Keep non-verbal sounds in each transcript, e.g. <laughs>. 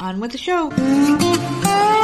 On with the show.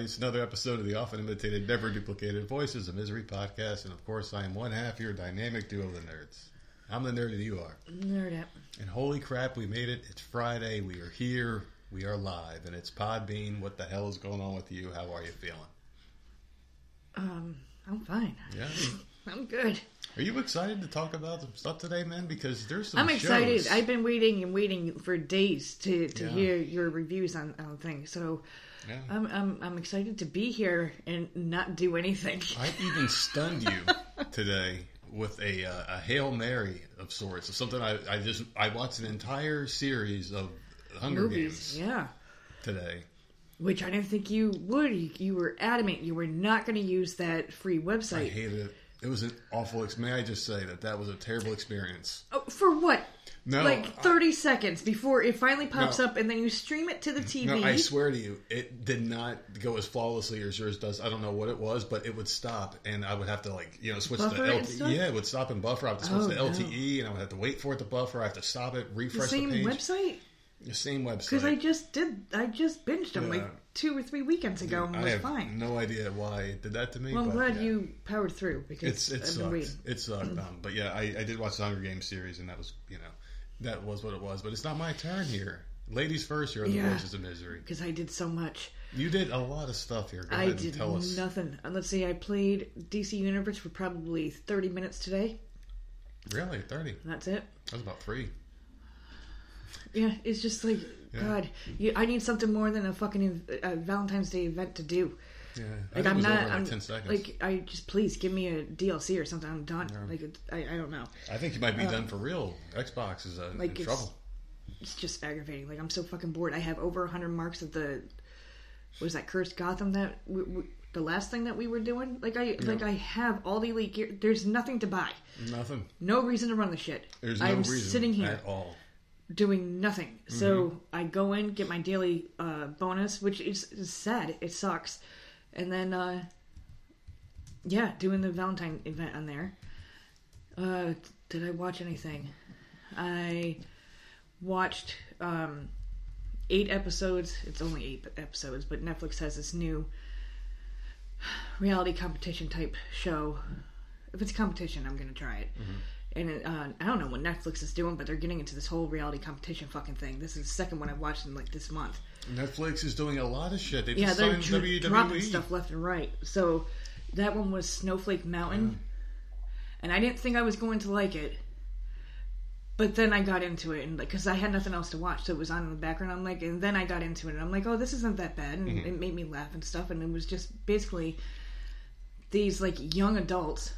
Everybody? It's another episode of the often imitated, never duplicated Voices of Misery podcast. And of course, I am one half your dynamic duo of the nerds. I'm the nerd and you are. Nerd up. And holy crap, we made it. It's Friday. We are here. We are live. And it's Podbean. What the hell is going on with you? How are you feeling? Um, I'm fine. Yeah. <laughs> I'm good. Are you excited to talk about some stuff today, man? Because there's some I'm excited. I've been waiting and waiting for days to, to Yeah. hear your reviews on, on things. So Yeah. I'm, I'm I'm excited to be here and not do anything. I even stunned you <laughs> today with a uh, a hail mary of sorts. Of something I, I just I watched an entire series of Hunger Movies, Games yeah. today. Which I didn't think you would. You, you were adamant you were not going to use that free website. I hated it. It was an awful. Ex- May I just say that that was a terrible experience. Oh, for what? No, like 30 seconds before it finally pops No. up, and then you stream it to the TV. No, I swear to you, it did not go as flawlessly as yours does. I don't know what it was, but it would stop, and I would have to like you know switch Buffer to LTE. Yeah, it would stop and buffer. I would have to switch Oh, to no. LTE, and I would have to wait for it to buffer. I have to stop it, refresh the same the website The same website. because I just did. I just binged them Yeah. like two or three weekends ago and I was have fine. no idea why it did that to me. Well, I'm but, glad yeah. you powered through because It's it I've sucked. It sucked. Um, but yeah, I, I did watch the Hunger Games series, and that was you know that was what it was. But it's not my turn here. Ladies first. You're the Yeah. voices of misery. Because I did so much. You did a lot of stuff here. Go I did and nothing. Uh, Let's see, I played DC Universe for probably 30 minutes today. Really, thirty. That's it. That was about three. Yeah, it's just like, Yeah. God, you, I need something more than a fucking uh, Valentine's Day event to do. Yeah, Like I'm not. in I'm like ten seconds. like I just please give me a DLC or something. I'm done. Like I, I don't know. I think you might be done for real. Xbox is uh, like in it's- trouble. It's just aggravating. Like I'm so fucking bored. I have over 100 marks of the was that cursed Gotham that we, we, the last thing that we were doing. Like I like I have all the elite gear. There's nothing to buy. Nothing. No reason to run the shit. There's no I'm reason sitting here at all. doing nothing. So Mm-hmm. I go in, get my daily uh, bonus, which is, is sad. It sucks. And then, uh, yeah, doing the Valentine event on there. Uh, did I watch anything? I watched um, eight episodes. It's only eight episodes, but Netflix has this new <sighs> reality competition type show. If it's competition, I'm gonna try it. And uh, I don't know what Netflix is doing, but they're getting into this whole reality competition fucking thing. This is the second one I've watched in like this month. Netflix is doing a lot of shit. They Yeah, just they're signed dr- WWE. dropping stuff left and right. So that one was Snowflake Mountain, and I didn't think I was going to like it. But then I got into it, and because I had nothing else to watch, so it was on in the background. I'm like, and then I got into it, and I'm like, oh, this isn't that bad, and it made me laugh and stuff. And it was just basically these like young adults,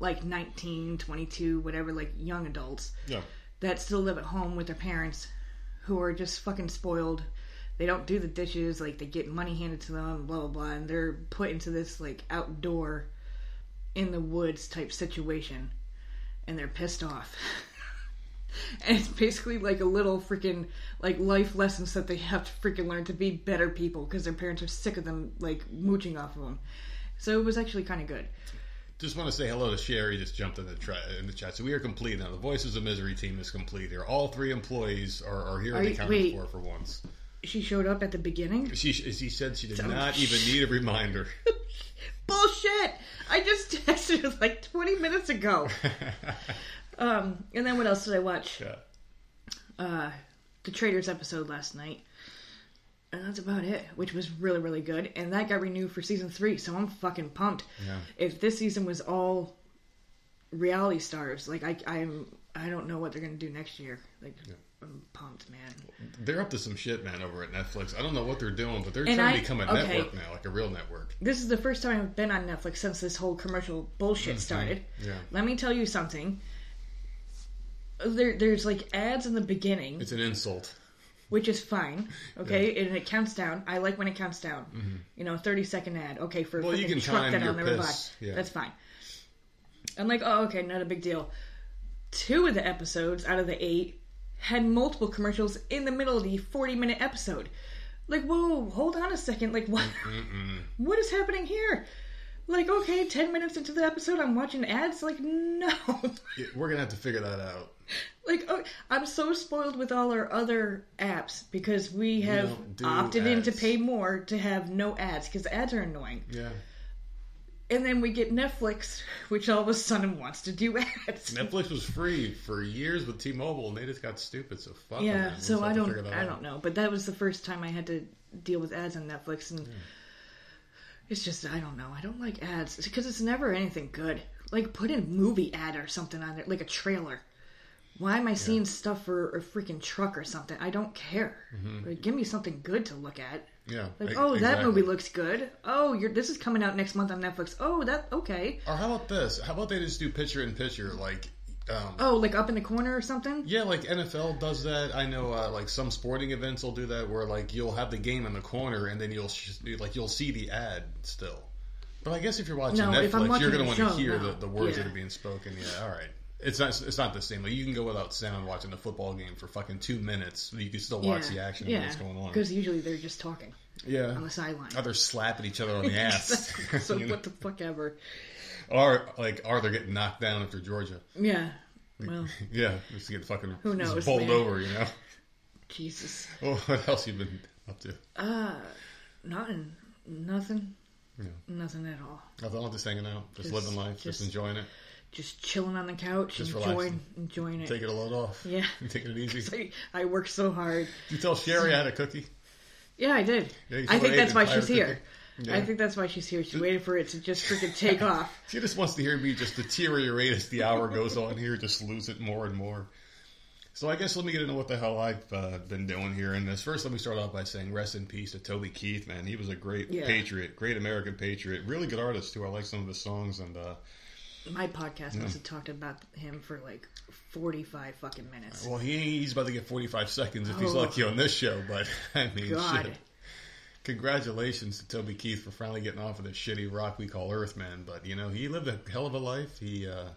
like 19, 22, whatever, like young adults Yeah. that still live at home with their parents who are just fucking spoiled. They don't do the dishes, like they get money handed to them, blah blah blah, and they're put into this like outdoor in the woods type situation and they're pissed off. <laughs> and it's basically like a little freaking like life lessons that they have to freaking learn to be better people because their parents are sick of them like mooching off of them. So it was actually kind of good. Just want to say hello to Sherry. Just jumped in the tra- in the chat. So we are complete now. The Voices of Misery team is complete here. All three employees are, are here Are at the wait. for for once. She showed up at the beginning. She she said she did Oh, not even need a reminder. <laughs> Bullshit! I just <laughs> texted her like 20 minutes ago. <laughs> Um, and then what else did I watch? yeah. Uh, the Traitors episode last night. And that's about it, which was really, really good. And that got renewed for season three, so I'm fucking pumped. Yeah. If this season was all reality stars, like I, I'm, I don't know what they're gonna do next year. Like, I'm pumped, man. They're up to some shit, man, over at Netflix. I don't know what they're doing, but they're And trying I- to become a okay. network now, like a real network. This is the first time I've been on Netflix since this whole commercial bullshit mm-hmm. started. Yeah. Let me tell you something. There, there's like ads in the beginning. It's an insult. Which is fine. Okay, and it counts down. I like when it counts down. You know, thirty second ad. Okay, for Mm-hmm. Well, you can truck that I'll never buy. Yeah. That's fine. I'm like, oh, okay, not a big deal. Two of the episodes out of the eight had multiple commercials in the middle of the 40 minute episode. Like, whoa, hold on a second. Like, what? what is happening here? Like, okay, 10 minutes into the episode, I'm watching ads. Like, no. Yeah, We're gonna have to figure that out. <laughs> like, oh, I'm so spoiled with all our other apps because we have do opted in to pay more to have no ads because ads are annoying. Yeah. And then we get Netflix, which all of a sudden wants to do ads. Netflix was free for years with T-Mobile, and they just got stupid. So fuck. Yeah, We'll so I don't, I don't know, but that was the first time I had to deal with ads on Netflix, and it's just I don't know. I don't like ads because it's never anything good. Like put in movie ad or something on there, like a trailer. Why am I seeing stuff for a freaking truck or something? I don't care. Like, give me something good to look at. Yeah. Like, oh, that movie looks good. Oh, you're this is coming out next month on Netflix. Oh, that okay. Or how about this? How about they just do picture in picture, like, um, Oh, like up in the corner or something. yeah, like NFL does that. I know, uh, like some sporting events will do that, where like you'll have the game in the corner, and then you'll sh- like you'll see the ad still. But I guess if you're watching No, Netflix, if watching you're going to want to hear no. the, the words Yeah. that are being spoken. Yeah, all right. It's not. It's not the same. Like you can go without sound watching a football game for fucking two minutes. You can still watch the action yeah, of what's going on. Because usually they're just talking Yeah. on the sideline. Or they're slapping each other on the <laughs> ass. so <laughs> You know? what the fuck ever. Or like, are they getting knocked down after Georgia? Yeah. Well, <laughs> Yeah, just get fucking Who knows, bowled man. over. You know. Jesus. Well, what else you been up to? Uh, nothing. Nothing. Yeah. Nothing at all. Nothing. Just hanging out, just, Just- living life, just, just- enjoying it. Just chilling on the couch, Just enjoying, relaxing. enjoying it. Taking a load off. Yeah. <laughs> Taking it easy. I, I work so hard. Did you tell Sherry I had a cookie? Yeah, I did. Yeah, I think that's why she's here. cookie? I think that's why she's here. She waited for it to just freaking take <laughs> off. She just wants to hear me just deteriorate as the hour goes on here, just lose it more and more. So I guess let me get into what the hell I've uh, been doing here in this. First, let me start off by saying rest in peace to Toby Keith, man. He was a great Yeah. patriot, great American patriot, really good artist too. I like some of his songs, and uh, My podcast must have talked about him for like 45 fucking minutes. well, he he's about to get 45 seconds if he's Oh. lucky on this show. But <laughs> I mean, God. shit. Congratulations to Toby Keith for finally getting off of this shitty rock we call Earth, man. But you know, he lived a hell of a life. He uh,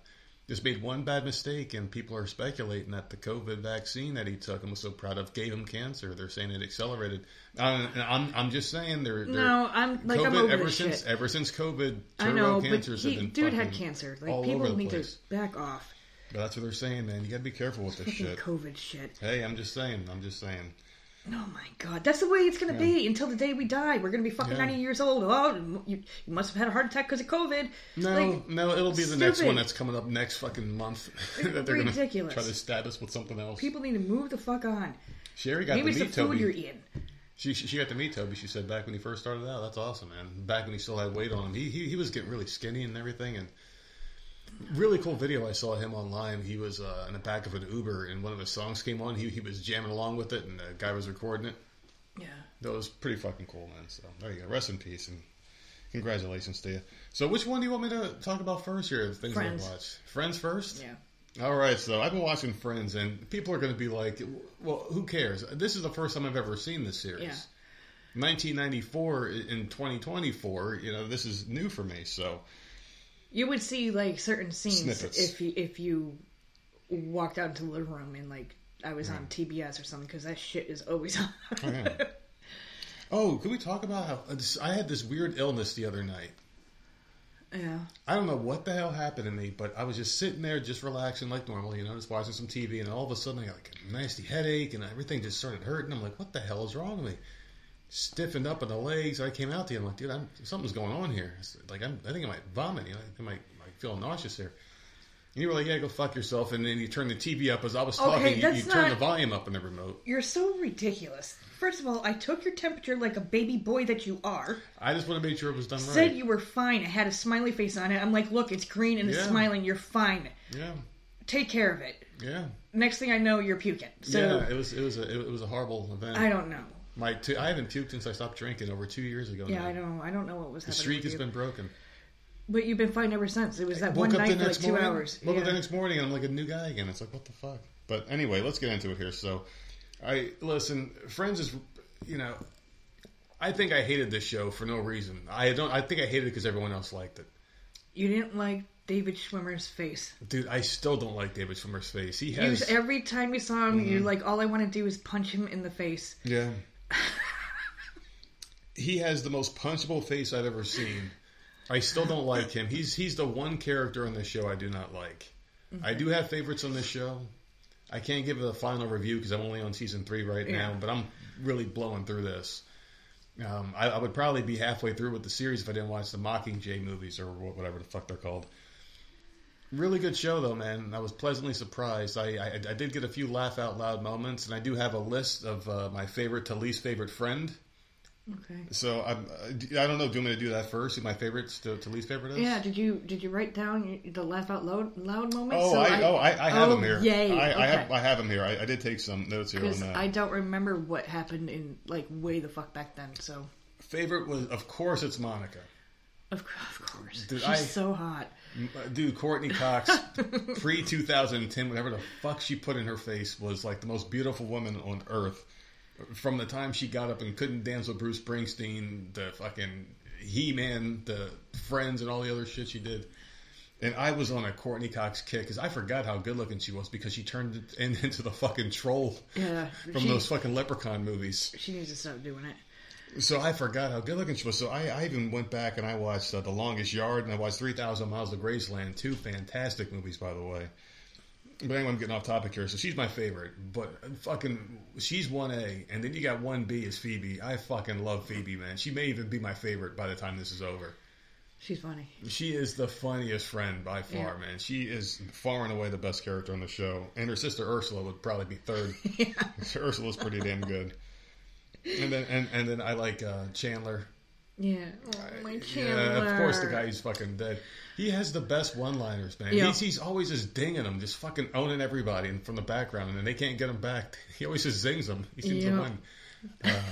just made one bad mistake, and people are speculating that the COVID vaccine that he took and was so proud of gave him cancer. They're saying it accelerated. I'm, I'm, I'm just saying they're, they're No, I'm like I'm COVID over ever since shit. ever since COVID. I know, turbo but cancers he, have been dude had cancer. Like people need place. to back off. But that's what they're saying, man. You got to be careful with this shit. COVID shit. Hey, I'm just saying. I'm just saying. Oh my god, that's the way it's gonna be until the day we die. We're gonna be fucking Yeah. 90 years old. Oh, you, you must have had a heart attack because of COVID. No, Like, no, it'll be the next one that's coming up next fucking month. <laughs> that they're ridiculous. try to stab us with something else. people need to move the fuck on. Sherry got Maybe to it's the meet food Toby. you're eating. She, she she got to meet Toby. She said back when he first started out. That's awesome, man. Back when he still had weight on him, he he, he was getting really skinny and everything. And really cool video I saw him online. He was uh, in the back of an Uber, and one of his songs came on. He he was jamming along with it, and the guy was recording it. Yeah. That was pretty fucking cool, man. So there you go. Rest in peace and congratulations to you. So which one do you want me to talk about first here? The things Friends. I watched. Friends first. Yeah. All right, so I've been watching Friends, and people are going to be like, "Well, who cares?" This is the first time I've ever seen this series. Yeah. 1994 in 2024, you know, this is new for me. So You would see like certain scenes Snippets. if you if you walked out into the living room and like I was on TBS or something because that shit is always on. Oh, yeah. <laughs> oh, can we talk about how uh, I had this weird illness the other night? yeah. I don't know what the hell happened to me, but I was just sitting there, just relaxing like normal, you know, just watching some TV, and all of a sudden I got like a nasty headache, and everything just started hurting. I'm like, what the hell is wrong with me? Stiffened up in the legs. I came out to you. I'm like, dude, I'm, something's going on here. Like, I'm, I think I might vomit. You know, I might, might feel nauseous here. And you were like, yeah, go fuck yourself. And then you turn the TV up as I was Okay, talking. You, you turn the volume up in the remote. You're so ridiculous. First of all, I took your temperature like a baby boy that you are. I just want to make sure it was done Said right. Said you were fine. It had a smiley face on it. I'm like, look, it's green and it's smiling. You're fine. yeah, Take care of it. yeah, Next thing I know, you're puking. So yeah. It was, it was, a, it was a horrible event. I don't know. My, two, I haven't puked since I stopped drinking over two years ago. Yeah, now. I don't. I don't know what was happening. The happening. streak with has you. been broken. But you've been fine ever since. It was that Woke one up night the for like next two morning. hours. Woke up the Yeah. next morning and I'm like a new guy again. It's like what the fuck. But anyway, let's get into it here. So, I listen. Friends is, you know, I think I hated this show for no reason. I don't. I think I hated it because everyone else liked it. You didn't like David Schwimmer's face. Dude, I still don't like David Schwimmer's face. He You, has. every time you saw him, mm-hmm. you're like, all I want to do is punch him in the face. Yeah. <laughs> he has the most punchable face I've ever seen. I still don't like him. He's he's the one character on this show I do not like. I do have favorites on this show. I can't give it a final review because I'm only on season three right now, but I'm really blowing through this. Um, I, I would probably be halfway through with the series if I didn't watch the Mockingjay movies or whatever the fuck they're called. Really good show though, man. I was pleasantly surprised. I, I I did get a few laugh out loud moments, and I do have a list of uh, my favorite to least favorite friend. Okay. So I'm, I don't know. Do you want me to do that first? Who my favorites to, to least favorite is? Yeah, did you did you write down the laugh out loud loud moments? Oh, So I, oh, I, I have oh, them here. Yay! I, I have I have them here. I, I did take some notes here on that. I don't remember what happened in like way the fuck back then. So Favorite was, of course, it's Monica. of, of course, Dude, she's I- so hot. Dude, Courteney Cox, <laughs> pre 2010, whatever the fuck she put in her face was like the most beautiful woman on earth. From the time she got up and couldn't dance with Bruce Springsteen, the fucking He Man, the Friends, and all the other shit she did. And I was on a Courteney Cox kick because I forgot how good looking she was because she turned <laughs> into the fucking troll Yeah, from she, those fucking leprechaun movies. she needs to stop doing it. So I forgot how good looking she was. So I, I even went back and I watched uh, The Longest Yard and I watched 3,000 Miles of Graceland. Two fantastic movies, by the way. But anyway, I'm getting off topic here. So she's my favorite. But fucking, she's 1A. And then you got 1B is Phoebe. I fucking love Phoebe, man. She may even be my favorite by the time this is over. She's funny. She is the funniest friend by far, man. She is far and away the best character on the show. And her sister Ursula would probably be third. <laughs> yeah. <laughs> Ursula's pretty damn good. And then and, and then I like uh, Chandler. Yeah. Oh, my Chandler. Yeah, of course the guy who's fucking dead. He has the best one-liners, man. Yeah. He's, he's always just dinging them, just fucking owning everybody and from the background, and then they can't get him back. <laughs> He always just zings them. He seems Yeah. to win. Uh, <laughs>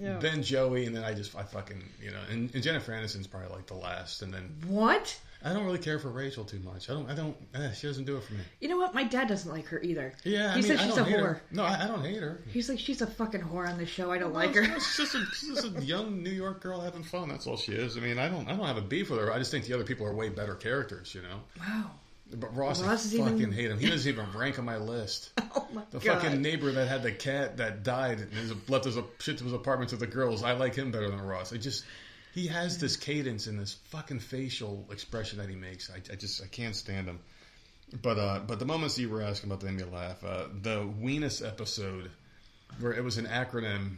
Yeah. Then Joey, and then I just I fucking you know, and, and Jennifer Aniston's probably like the last, and then What? I don't really care for Rachel too much. I don't I don't eh, she doesn't do it for me. You know what? My dad doesn't like her either. Yeah, I He mean, says she's a whore. her. No, I, I don't hate her. He's like, she's a fucking whore on the show. I don't like her. She's just, a, she's just a <laughs> young New York girl having fun. That's all she is. I mean, I don't, I don't have a beef with her. I just think the other people are way better characters, you know. Wow. But Ross, Ross I is fucking even- hate him. He doesn't even rank on my list. <laughs> Oh my The god. fucking neighbor that had the cat that died and left his shit to his apartment to the girls. I like him better than Ross. I just, he has this cadence and this fucking facial expression that he makes. I, I just, I can't stand him. But, uh, but the moments you were asking about that made me laugh. Uh, the Weenus episode where it was an acronym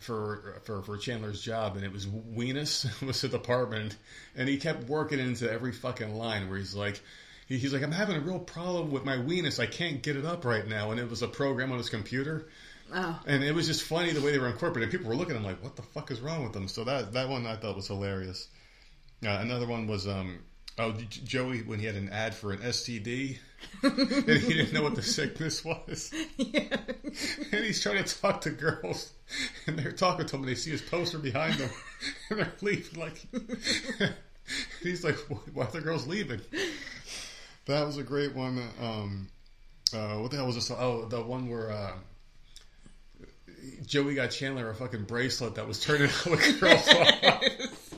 for for for Chandler's job, and it was Weenus <laughs> was the department, and he kept working into every fucking line where he's like. he- He's like, I'm having a real problem with my weenus. I can't get it up right now. And it was a program on his computer. Oh. And it was just funny the way they were incorporated. People were looking at him like, what the fuck is wrong with them? So that, that one I thought was hilarious. Uh, another one was, um, oh, Joey, when he had an ad for an STD, and he didn't know what the sickness was. Yeah. And he's trying to talk to girls, and they're talking to him, and they see his poster behind them, and they're leaving. Like, <laughs> he's like, "Why are the girls leaving?" That was a great one. Um, uh, what the hell was this? Oh, the one where uh, Joey got Chandler a fucking bracelet that was turning <laughs> all the <laughs> girls off.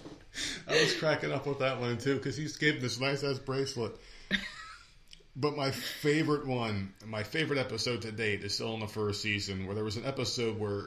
I was cracking up with that one too because he's gave this nice ass bracelet. But my favorite one, my favorite episode to date is still in the first season where there was an episode where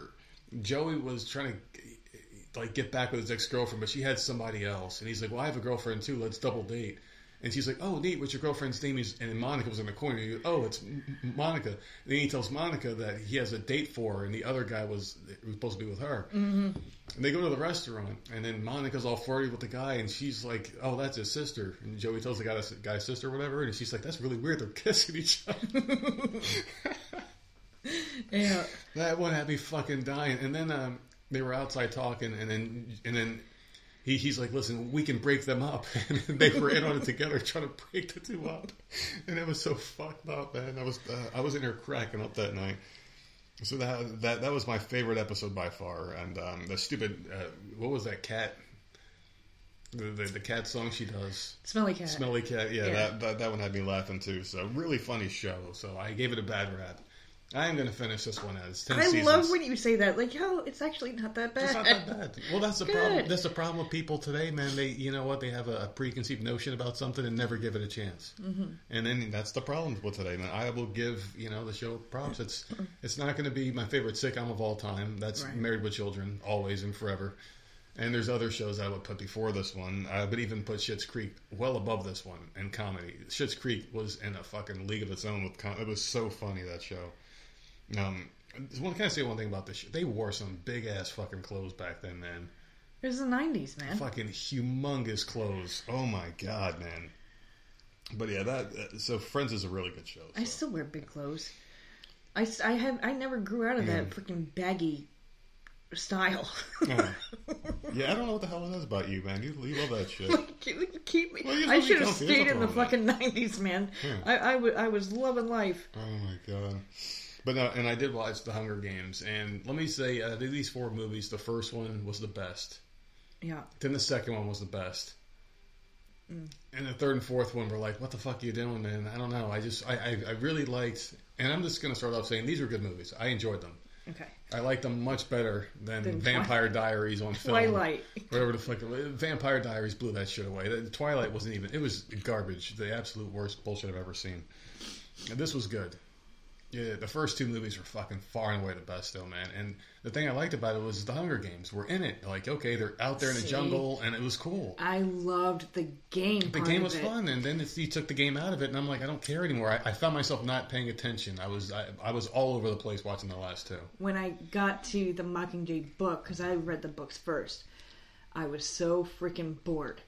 Joey was trying to like get back with his ex girlfriend, but she had somebody else, and he's like, "Well, I have a girlfriend too. Let's double date." And she's like, "Oh, neat. What's your girlfriend's name?" Is and then Monica was in the corner. He goes, "Oh, it's Monica." And then he tells Monica that he has a date for her, and the other guy was, was supposed to be with her. Mm-hmm. And they go to the restaurant, and then Monica's all flirty with the guy, and she's like, "Oh, that's his sister." And Joey tells the guy, guy's sister, or whatever, and she's like, "That's really weird. They're <laughs> kissing each other." <laughs> Yeah. That one had me fucking dying. And then um, they were outside talking, and then and then he, he's like, "Listen, we can break them up." <laughs> And they were in on it together, trying to break the two up. And it was so fucked up, man. I was uh, I was in there cracking up that night. So that that that was my favorite episode by far. And um, the stupid uh, what was that cat? The, the the cat song she does. Smelly cat. Smelly Cat, yeah, Yeah. That, that that one had me laughing too. So really funny show. So I gave it a bad rap. I am going to finish this one as ten I seasons. love when you say that. Like, yo, it's actually not that bad. It's not that bad. Well, that's the <laughs> Good. problem. That's the problem with people today, man. They, you know what? They have a, a preconceived notion about something and never give it a chance. Mm-hmm. And then that's the problem with today, man. I will give you know the show props. It's it's not going to be my favorite sitcom of all time. That's Right. Married with Children, always and forever. And there's other shows I would put before this one. I would even put Schitt's Creek well above this one in comedy. Schitt's Creek was in a fucking league of its own with com- it was so funny that show. Um, one can I say one thing about this? Show? They wore some big ass fucking clothes back then, man. It was the '90s, man. Fucking humongous clothes. Oh my god, man. But yeah, that uh, so Friends is a really good show. I still wear big clothes. I, I have I never grew out of that freaking baggy style. Yeah. <laughs> Yeah, I don't know what the hell it is about you, man. You, you love that shit. keep, keep me. Well, I should have stayed in the fucking '90s, man. Yeah. I, I, w- I was loving life. Oh my god. But no, and I did watch The Hunger Games, and let me say, uh, these four movies, the first one was the best. Yeah. Then the second one was the best. Mm. And the third and fourth one were like, what the fuck are you doing, man? I don't know. I just, I, I, I really liked, and I'm just going to start off saying these were good movies. I enjoyed them. Okay. I liked them much better than Than Vampire Diaries on film. Twilight. Whatever the fuck. Vampire Diaries blew that shit away. The- Twilight wasn't even. It was garbage. The absolute worst bullshit I've ever seen. And this was good. Yeah, the first two movies were fucking far and away the best, though, man. And the thing I liked about it was the Hunger Games were in it. Like, okay, they're out there in the See? jungle, and it was cool. I loved the game. The game was it. fun, and then it's, you took the game out of it, and I'm like, I don't care anymore. I, I found myself not paying attention. I was, I, I was all over the place watching the last two. When I got to the Mockingjay book, because I read the books first, I was so freaking bored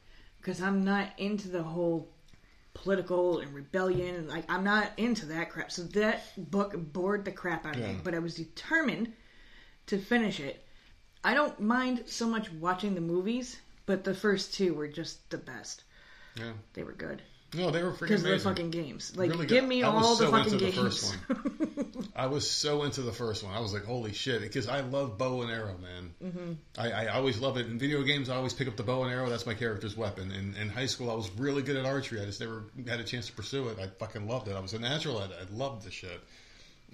because I'm not into the whole political and rebellion and like I'm not into that crap. So that book bored the crap out of Yeah. me. But I was determined to finish it. I don't mind so much watching the movies, but the first two were just the best. Yeah. They were good No, they were freaking because the fucking games. Like, Really give me I all the so fucking into the games. first <laughs> I was so into the first one. I was like, holy shit, because I love bow and arrow, man. Mm-hmm. I, I always love it. In video games, I always pick up the bow and arrow. That's my character's weapon. In, in high school, I was really good at archery. I just never had a chance to pursue it. I fucking loved it. I was a natural at it. I loved the shit.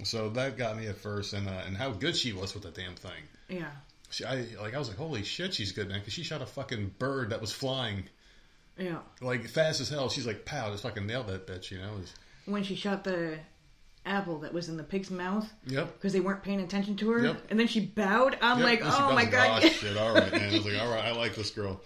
So that got me at first, and uh, and how good she was with the damn thing. yeah. She, I like, I was like, holy shit, she's good, man, because she shot a fucking bird that was flying Yeah. like fast as hell. She's like, pow, just fucking nailed that bitch, you know. Was- When she shot the apple that was in the pig's mouth yep. because they weren't paying attention to her, Yep. and then she bowed. I'm Yep, like, oh my god. Oh, shit, <laughs> all right, man. I was like, all right, I like this girl.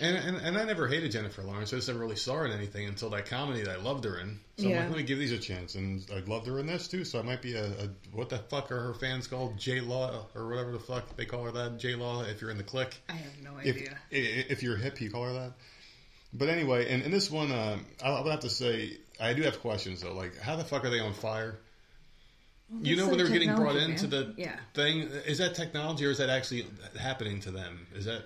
And, and and I never hated Jennifer Lawrence. I just never really saw her in anything until that comedy that I loved her in. So I'm Yeah. like, let me give these a chance. And I loved her in this too. So I might be a, a what the fuck are her fans called? J Law or whatever the fuck they call her that. J Law. If you're in the clique, I have no idea. i- if you're hip, you call her that. But anyway, and in this one, um, I I would have to say I do have questions though. Like, how the fuck are they on fire? you know when they're getting brought technology, into the Yeah. thing, is that technology or is that actually happening to them? Is that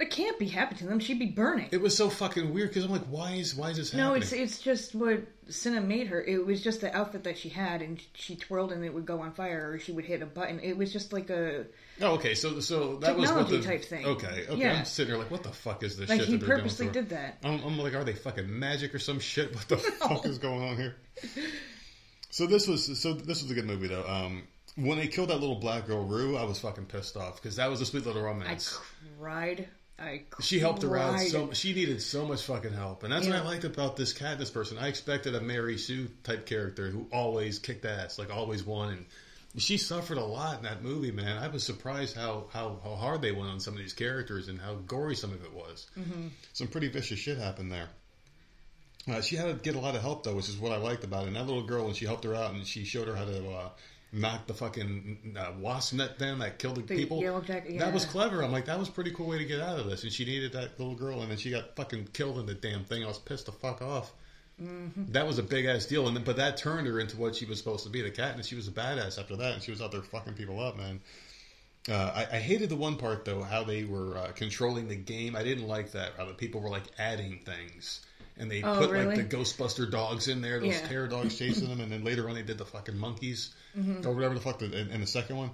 It can't be happening to them. She'd be burning. it was so fucking weird because I'm like, why is why is this happening? no, it's it's just what Cinna made her. It was just the outfit that she had, and she twirled and it would go on fire, or she would hit a button. It was just like a oh, okay, so so that was what Technology the type thing. Okay, okay, Yeah. I'm sitting there like, what the fuck is this like shit he that purposely did that. I'm, I'm like, are they fucking magic or some shit? What the <laughs> fuck is going on here? <laughs> So this was so this was a good movie though. Um, when they killed that little black girl Rue, I was fucking pissed off because that was a sweet little romance. I cried. I. She helped her out so she needed so much fucking help, and that's what I liked about this Katniss person. I expected a Mary Sue type character who always kicked ass, like always won, and she suffered a lot in that movie. Man, I was surprised how how, how hard they went on some of these characters and how gory some of it was. Mm-hmm. Some pretty vicious shit happened there. Uh, she had to get a lot of help though, which is what I liked about it. And that little girl, when she helped her out and she showed her how to uh, knock the fucking uh, wasp net down that killed the, The people, jacket, that was clever. I'm like, that was a pretty cool way to get out of this. And she needed that little girl, and then she got fucking killed in the damn thing. I was pissed the fuck off. Mm-hmm. That was a big ass deal, and then, but that turned her into what she was supposed to be, the cat, and she was a badass after that, and she was out there fucking people up, man. Uh, I, I hated the one part though, how they were uh, controlling the game. I didn't like that. How the people were like adding things, and they Oh, put really? like the Ghostbuster dogs in there, those Yeah. terror dogs chasing them, and then later on they did the fucking monkeys Mm-hmm. or whatever the fuck. The, in, in the second one,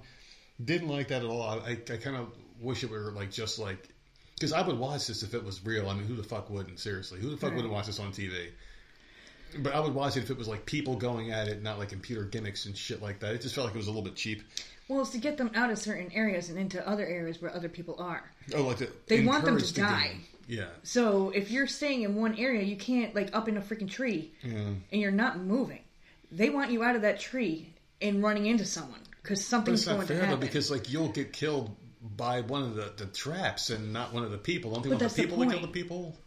didn't like that at all. I, I, I kind of wish it were like just like because I would watch this if it was real. I mean, who the fuck wouldn't? Seriously, who the fuck Right. wouldn't watch this on TV? But I would watch it if it was like people going at it, not like computer gimmicks and shit like that. It just felt like it was a little bit cheap. Well, it's to get them out of certain areas and into other areas where other people are. Oh, like to They want them to die. Yeah. So if you're staying in one area, you can't like up in a freaking tree Yeah. and you're not moving. They want you out of that tree and running into someone because But something's it's not going to fair though happen. because like you'll get killed by one of the, the traps and not one of the people. Don't they want that's the the people to kill the people?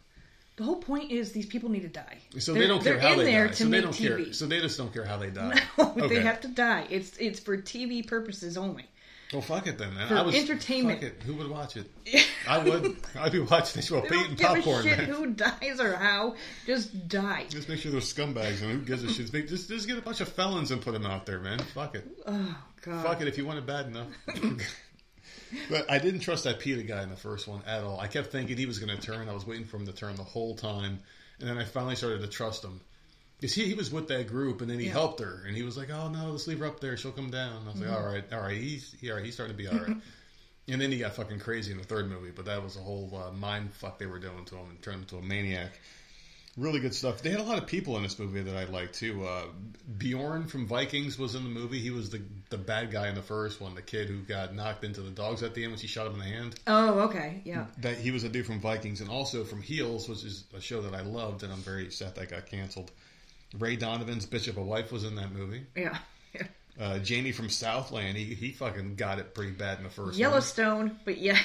the whole point is these people need to die. So They're- they don't care they're how in they there die. to So they make don't TV. care. So they just don't care how they die. <laughs> No, Okay. they have to die. It's it's for TV purposes only. Well, fuck it then, man. For I was entertainment. Fuck it. Who would watch it? <laughs> I would. I'd be watching this while eating don't give popcorn, a shit man. who dies or how. Just die. Just make sure they're scumbags, and who gives a shit? Just, just, just get a bunch of felons and put them out there, man. Fuck it. Oh god. Fuck it if you want it bad enough. <laughs> but I didn't trust that Peeta guy in the first one at all. I kept thinking he was going to turn. I was waiting for him to turn the whole time, and then I finally started to trust him. Because he, he was with that group, and then he Yeah. helped her, and he was like, "Oh no, let's leave her up there. She'll come down." I was Mm-hmm. like, "All right, all right, he's he, all right, he's starting to be all right." <laughs> and then he got fucking crazy in the third movie, but that was a whole uh, mind fuck they were doing to him and turned him into a maniac. Really good stuff. They had a lot of people in this movie that I liked too. Uh, Bjorn from Vikings was in the movie. He was the the bad guy in the first one, the kid who got knocked into the dogs at the end when she shot him in the hand. Oh, okay. Yeah. That he was a dude from Vikings, and also from Heels, which is a show that I loved, and I'm very sad that got canceled. Ray Donovan's bitch of wife was in that movie. Yeah. yeah. Uh, Jamie from Southland, he he fucking got it pretty bad in the first one. Yellowstone, but yeah.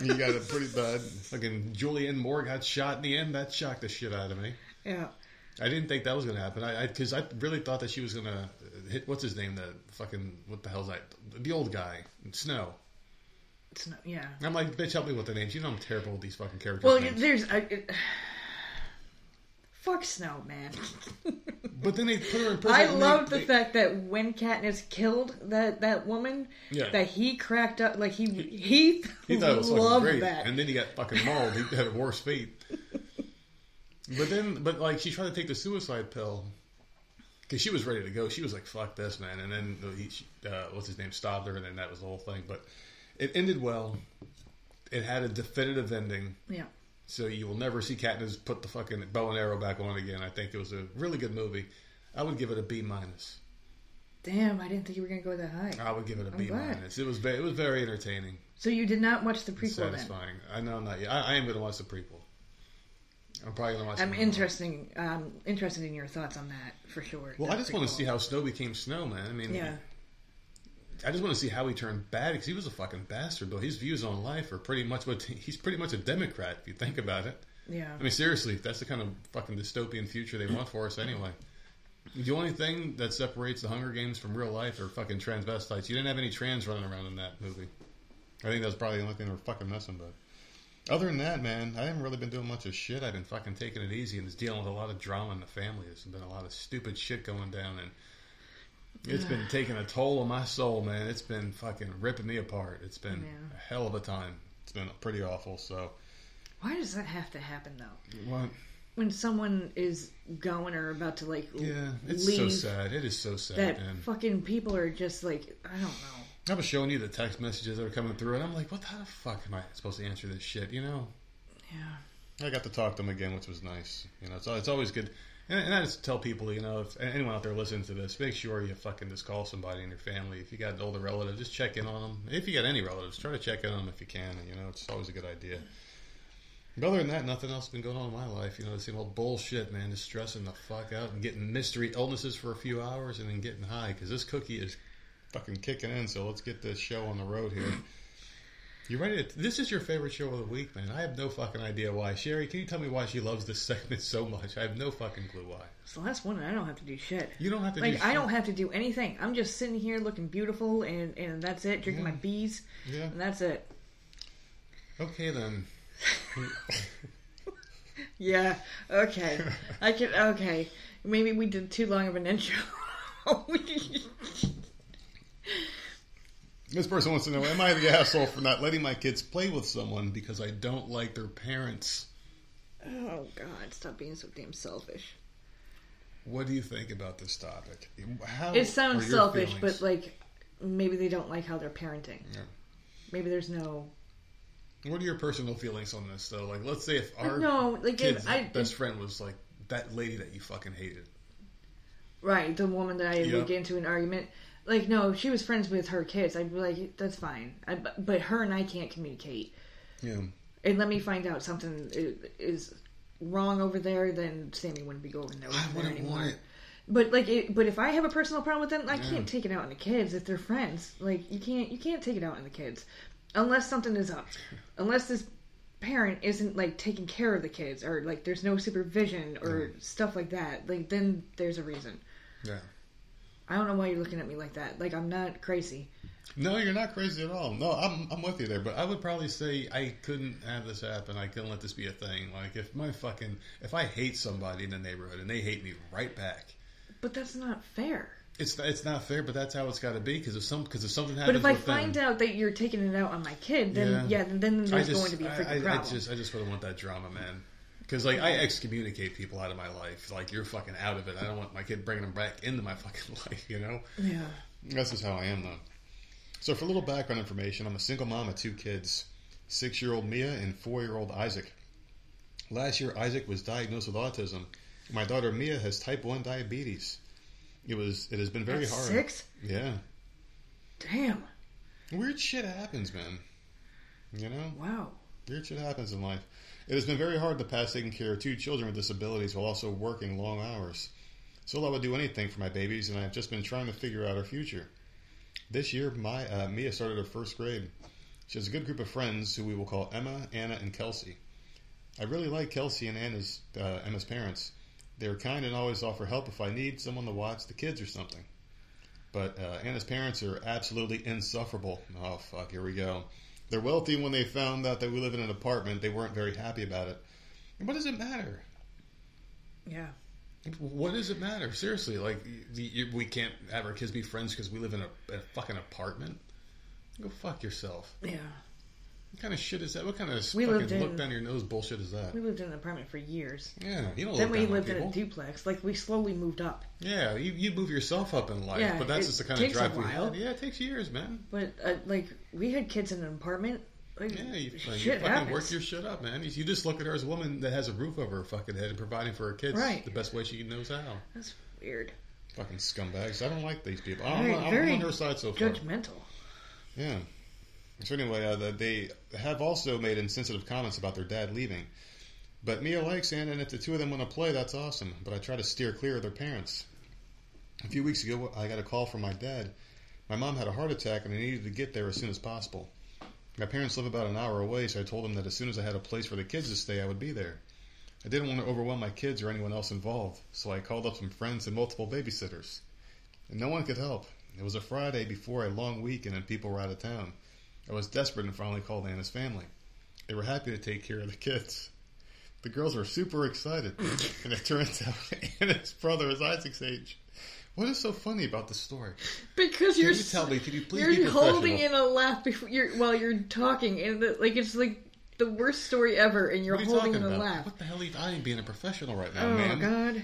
He got it pretty <laughs> bad. Fucking Julianne Moore got shot in the end. That shocked the shit out of me. yeah. I didn't think that was going to happen. I because I, really thought that she was going to hit. What's his name? The fucking what the hell's that? The old guy, Snow. Snow, yeah. I'm like, bitch, help me with the names. You know I'm terrible with these fucking characters. Well, names. there's. I, it, fuck Snow, man. <laughs> but then they put her in prison. I and they- the they- fact that when Katniss killed that that woman, Yeah. that he cracked up like he he, He <laughs> thought it was loved great, that. and then he got fucking mauled. He had a worse fate. but then, but like, she tried to take the suicide pill because she was ready to go. She was like, "Fuck this, man!" And then he, she, uh, what's his name, stopped her, and then that was the whole thing. But it ended well. It had a definitive ending, yeah. So you will never see Katniss put the fucking bow and arrow back on again. I think it was a really good movie. I would give it a B minus. Damn, I didn't think you were gonna go that high. I would give it a I'm B glad. minus. It was very, it was very entertaining. So you did not watch the prequel then? satisfying. I know I'm not yet. I, I am going to watch the prequel. I'm probably going to watch. I'm interesting. Um, interested in your thoughts on that for sure. Well, I just want to see how Snow became Snow, man. I mean, Yeah. I just want to see how he turned bad because he was a fucking bastard. Though his views on life are pretty much what he's pretty much a Democrat if you think about it. Yeah. I mean, seriously, that's the kind of fucking dystopian future they want for us anyway. The only thing that separates the Hunger Games from real life are fucking transvestites. You didn't have any trans running around in that movie. I think that's probably the only thing they're fucking messing with. Other than that, man, I haven't really been doing much of shit. I've been fucking taking it easy and just dealing with a lot of drama in the family. There's been a lot of stupid shit going down, and it's been taking a toll on my soul, man. It's been fucking ripping me apart. It's been a hell of a time. It's been pretty awful. So, Why does that have to happen though? what? When someone is going or about to like Yeah, it's leave, so sad. It is so sad, that man. fucking people are just like I don't know. I was showing you the text messages that are coming through, and I'm like, what the fuck am I supposed to answer this shit? You know, Yeah. I got to talk to them again, which was nice. You know, it's, it's always good. And, and I just tell people, you know, if anyone out there listening to this, make sure you fucking just call somebody in your family. If you got an older relative, just check in on them. If you got any relatives, try to check in on them if you can. You know, it's always a good idea. But other than that, nothing else has been going on in my life. You know, the same old bullshit, man. Just stressing the fuck out and getting mystery illnesses for a few hours and then getting high because this cookie is fucking kicking in. So let's get this show on the road here. You ready to? This is your favorite show of the week, man. I have no fucking idea why. Sherry, can you tell me why she loves this segment so much? I have no fucking clue why. It's the last one, and I don't have to do shit. You don't have to. Like do I shit. don't have to do anything. I'm just sitting here looking beautiful, and and that's it. Drinking my bees, Yeah. and that's it. Okay then. <laughs> Yeah. Okay. I can. Okay. Maybe we did too long of an intro. <laughs> This person wants to know: Am I the asshole for not letting my kids play with someone because I don't like their parents? oh God! Stop being so damn selfish. What do you think about this topic? How It sounds selfish, feelings? but like maybe they don't like how they're parenting. Yeah. Maybe there's no. What are your personal feelings on this, though? Like, let's say if our No, like, kid's if I- best friend was like that lady that you fucking hated. Right, the woman that I Yep. would get into an argument. Like, no, if she was friends with her kids, I'd be like, that's fine. I, but- but her and I can't communicate. Yeah. And let me find out something is wrong over there, then Sammy wouldn't be going there, I wouldn't anymore. want it. But like, it, but if I have a personal problem with them, I Yeah. can't take it out on the kids if they're friends. Like, you can't, you can't take it out on the kids unless something is up. <laughs> Unless this parent isn't like taking care of the kids, or like there's no supervision or stuff like that. Like, then there's a reason. Yeah. I don't know why you're looking at me like that. Like, I'm not crazy. No, you're not crazy at all. No, I'm I'm with you there, but I would probably say I couldn't have this happen. I couldn't let this be a thing. Like if my fucking if I hate somebody in the neighborhood and they hate me right back, But that's not fair. it's it's not fair. But that's how it's got to be because if some because if something happens, But if I find them, out that you're taking it out on my kid, then Yeah. yeah, then, then there's just going to be a freaking I, I, I just I just wouldn't want that drama, man. Because like I excommunicate people out of my life. Like you're fucking out of it. I don't want my kid bringing them back into my <laughs> fucking life. You know. yeah. That's just how I am, though. So, for a little background information, I'm a single mom of two kids six year old Mia and four year old Isaac. Last year, Isaac was diagnosed with autism. My daughter Mia has type 1 diabetes. It was. It has been very hard. Six? Yeah. Damn. Weird shit happens, man. You know? Wow. Weird shit happens in life. It has been very hard in the past taking care of two children with disabilities while also working long hours. Still, I would do anything for my babies, and I've just been trying to figure out our future. This year, my uh, Mia started her first grade. She has a good group of friends who we will call Emma, Anna, and Kelsey. I really like Kelsey and Anna's uh, Emma's parents. They're kind and always offer help if I need someone to watch the kids or something. But uh, Anna's parents are absolutely insufferable. Oh fuck, here we go. They're wealthy, and when they found out that we live in an apartment, they weren't very happy about it. And what does it matter? Yeah. What does it matter? Seriously, like you, we can't have our kids be friends because we live in a, a fucking apartment. Go fuck yourself. Yeah. What kind of shit is that? What kind of We fucking in- look down your nose bullshit is that? We lived in an apartment for years. Yeah, you don't Then look we lived in a duplex. Like we slowly moved up. Yeah, you, you move yourself up in life, Yeah, but that's just the kind of drive we had. Yeah, it takes years, man. But uh, like we had kids in an apartment. Like, Yeah, you, you shit fucking happens. work your shit up, man. You, you just look at her as a woman that has a roof over her fucking head and providing for her kids Right. the best way she knows how. That's weird. Fucking scumbags. I don't like these people. I'm, Very- on- I'm very on her side so far. Judgmental. Yeah. So anyway, uh, the- they have also made insensitive comments about their dad leaving. But Mia likes Anna, and if the two of them want to play, that's awesome. But I try to steer clear of their parents. A few weeks ago, I got a call from my dad. My mom had a heart attack, and I needed to get there as soon as possible. My parents live about an hour away, so I told them that as soon as I had a place for the kids to stay, I would be there. I didn't want to overwhelm my kids or anyone else involved, so I called up some friends and multiple babysitters. And no one could help. It was a Friday before a long weekend, and people were out of town. I was desperate and finally called Anna's family. They were happy to take care of the kids. The girls were super excited, <laughs> and it turns out <laughs> Anna's brother is Isaac's age. What is so funny about this story? Because Can you're you tell me? Can you please you're holding in a laugh before you're while you're talking, and the, like it's like the worst story ever, and you're you holding in a about? laugh. What the hell are you? I ain't being a professional right now, Oh man. Oh God.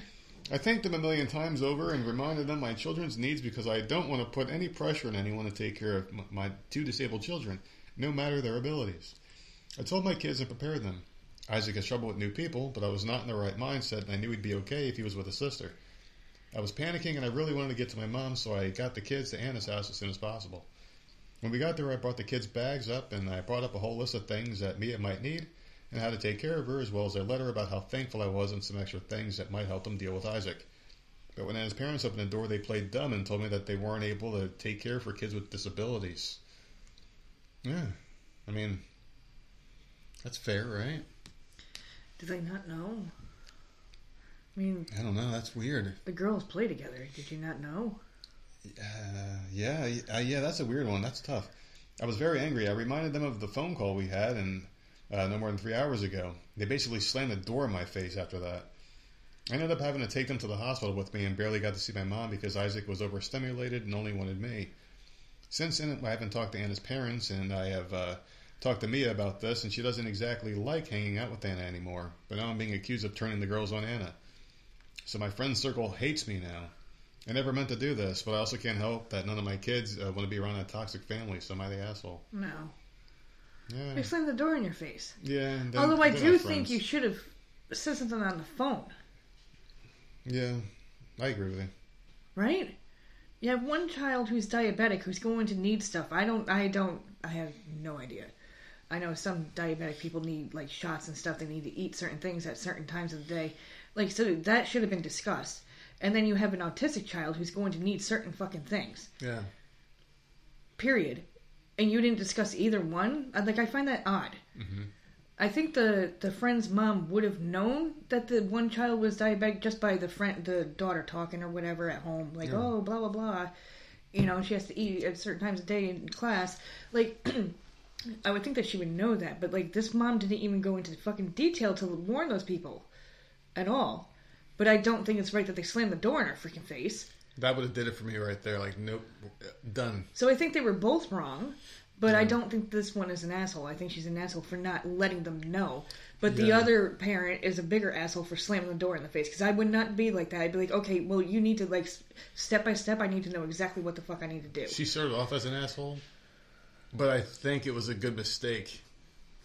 I thanked them a million times over and reminded them my children's needs because I don't want to put any pressure on anyone to take care of my two disabled children, no matter their abilities. I told my kids and prepared them. Isaac has trouble with new people, but I was not in the right mindset, and I knew he'd be okay if he was with a sister. I was panicking, and I really wanted to get to my mom, so I got the kids to Anna's house as soon as possible. When we got there, I brought the kids' bags up, and I brought up a whole list of things that Mia might need and how to take care of her, as well as a letter about how thankful I was and some extra things that might help them deal with Isaac. But when Anna's parents opened the door, they played dumb and told me that they weren't able to take care for kids with disabilities. Yeah, I mean, that's fair, right? Did they not know? I mean, I don't know. That's weird. the girls play together. Did you not know? Uh, yeah, uh, yeah, that's a weird one. That's tough. I was very angry. I reminded them of the phone call we had, and uh, no more than three hours ago. They basically slammed the door in my face after that. I ended up having to take them to the hospital with me and barely got to see my mom because Isaac was overstimulated and only wanted me. Since then, I haven't talked to Anna's parents, and I have uh, talked to Mia about this, and she doesn't exactly like hanging out with Anna anymore. But now I'm being accused of turning the girls on Anna. So my friend circle hates me now. I never meant to do this, but I also can't help that none of my kids uh, want to be around a toxic family, so am I the asshole? No. Yeah. They slammed the door in your face. Yeah. then- Although I do think you should have said something on the phone. Yeah. I agree with you. right? You have one child who's diabetic who's going to need stuff. I don't. I don't. I have no idea. I know some diabetic people need like shots and stuff. They need to eat certain things at certain times of the day. Like so, that should have been discussed. And then you have an autistic child who's going to need certain fucking things. Yeah. Period. And you didn't discuss either one. I- Like I find that odd. Mm-hmm. I think the the friend's mom would have known that the one child was diabetic just by the friend the daughter talking or whatever at home, like Yeah. oh blah blah blah. You know she has to eat at certain times of day in class. Like <clears throat> I would think that she would know that, but like this mom didn't even go into fucking detail to warn those people at all. But I don't think it's right that they slammed the door in her freaking face. That would have did it for me right there. Like, nope, done. So I think they were both wrong, but I don't think this one is an asshole. I think she's an asshole for not letting them know. But the Yeah. other parent is a bigger asshole for slamming the door in the face because I would not be like that. I'd be like, okay, well, you need to like step by step. I need to know exactly what the fuck I need to do. She started off as an asshole, but I think it was a good mistake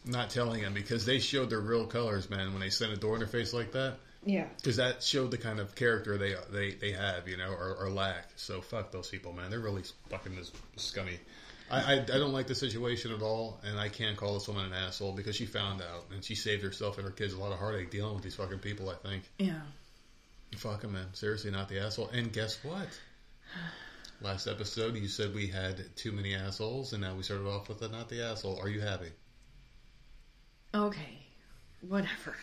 not telling him because they showed their real colors, man, when they sent a door in their face like that. Yeah, Because that showed the kind of character they they, they have, you know, or, or lack. So fuck those people, man. They're really fucking this scummy. I, I, I don't like the situation at all, and I can't call this woman an asshole because she found out and she saved herself and her kids a lot of heartache dealing with these fucking people. I think. yeah. Fuck 'em, man. Seriously, not the asshole. And guess what? Last episode, you said we had too many assholes, and now we started off with a not the asshole. Are you happy? Okay, whatever.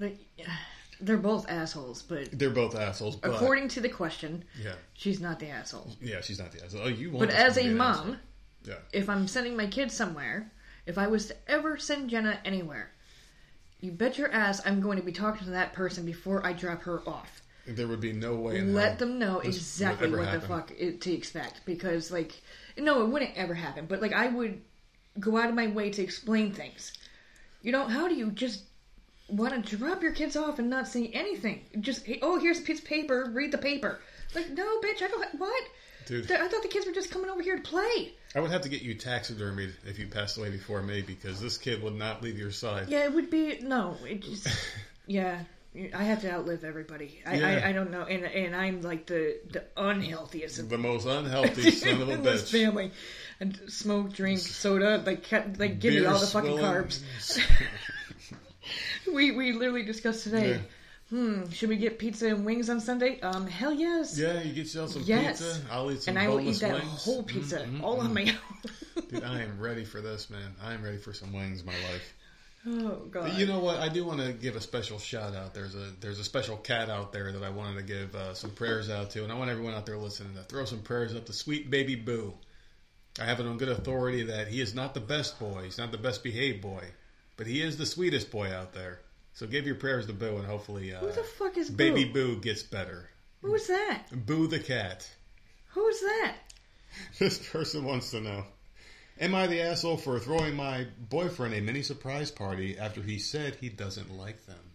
But they're both assholes. But They're both assholes, but according to the question, yeah, she's not the asshole. yeah, she's not the asshole. Oh, you want? But as a mom, yeah, if I'm sending my kids somewhere, if I was to ever send Jenna anywhere, you bet your ass I'm going to be talking to that person before I drop her off. there would be no way. In Let them know exactly what happen. the fuck it, to expect because, like, no, it wouldn't ever happen. But like, I would go out of my way to explain things. You know, how do you just want to drop your kids off and not say anything? Just oh, here's a piece of paper. Read the paper. Like, no, bitch, I don't. What? Dude. I thought the kids were just coming over here to play. I would have to get you taxidermied if you passed away before me because this kid would not leave your side. Yeah, it would be no. It <laughs> just yeah. I have to outlive everybody. I, Yeah. I, I don't know, and and I'm like the the unhealthiest of The most unhealthy <laughs> son of a <laughs> in this bitch. family. And smoke, drink, soda, like like give me all the fucking swilling. carbs. <laughs> We we literally discussed today. Yeah. Hmm, should we get pizza and wings on Sunday? Um, hell yes. Yeah, you get yourself some Yes. pizza. I'll eat some and I will eat that wings. Whole pizza all on my own. Dude, I am ready for this, man. I am ready for some wings my life. oh god. You know what? I do want to give a special shout out. There's a there's a special cat out there that I wanted to give uh, some prayers out to, and I want everyone out there listening to throw some prayers up to sweet baby Boo. I have it on good authority that he is not the best boy. He's not the best behaved boy, but he is the sweetest boy out there. So give your prayers to Boo, and hopefully, uh, Who the fuck is baby Boo? Boo gets better. Who's that? Boo the cat. Who's that? <laughs> This person wants to know. Am I the asshole for throwing my boyfriend a mini surprise party after he said he doesn't like them?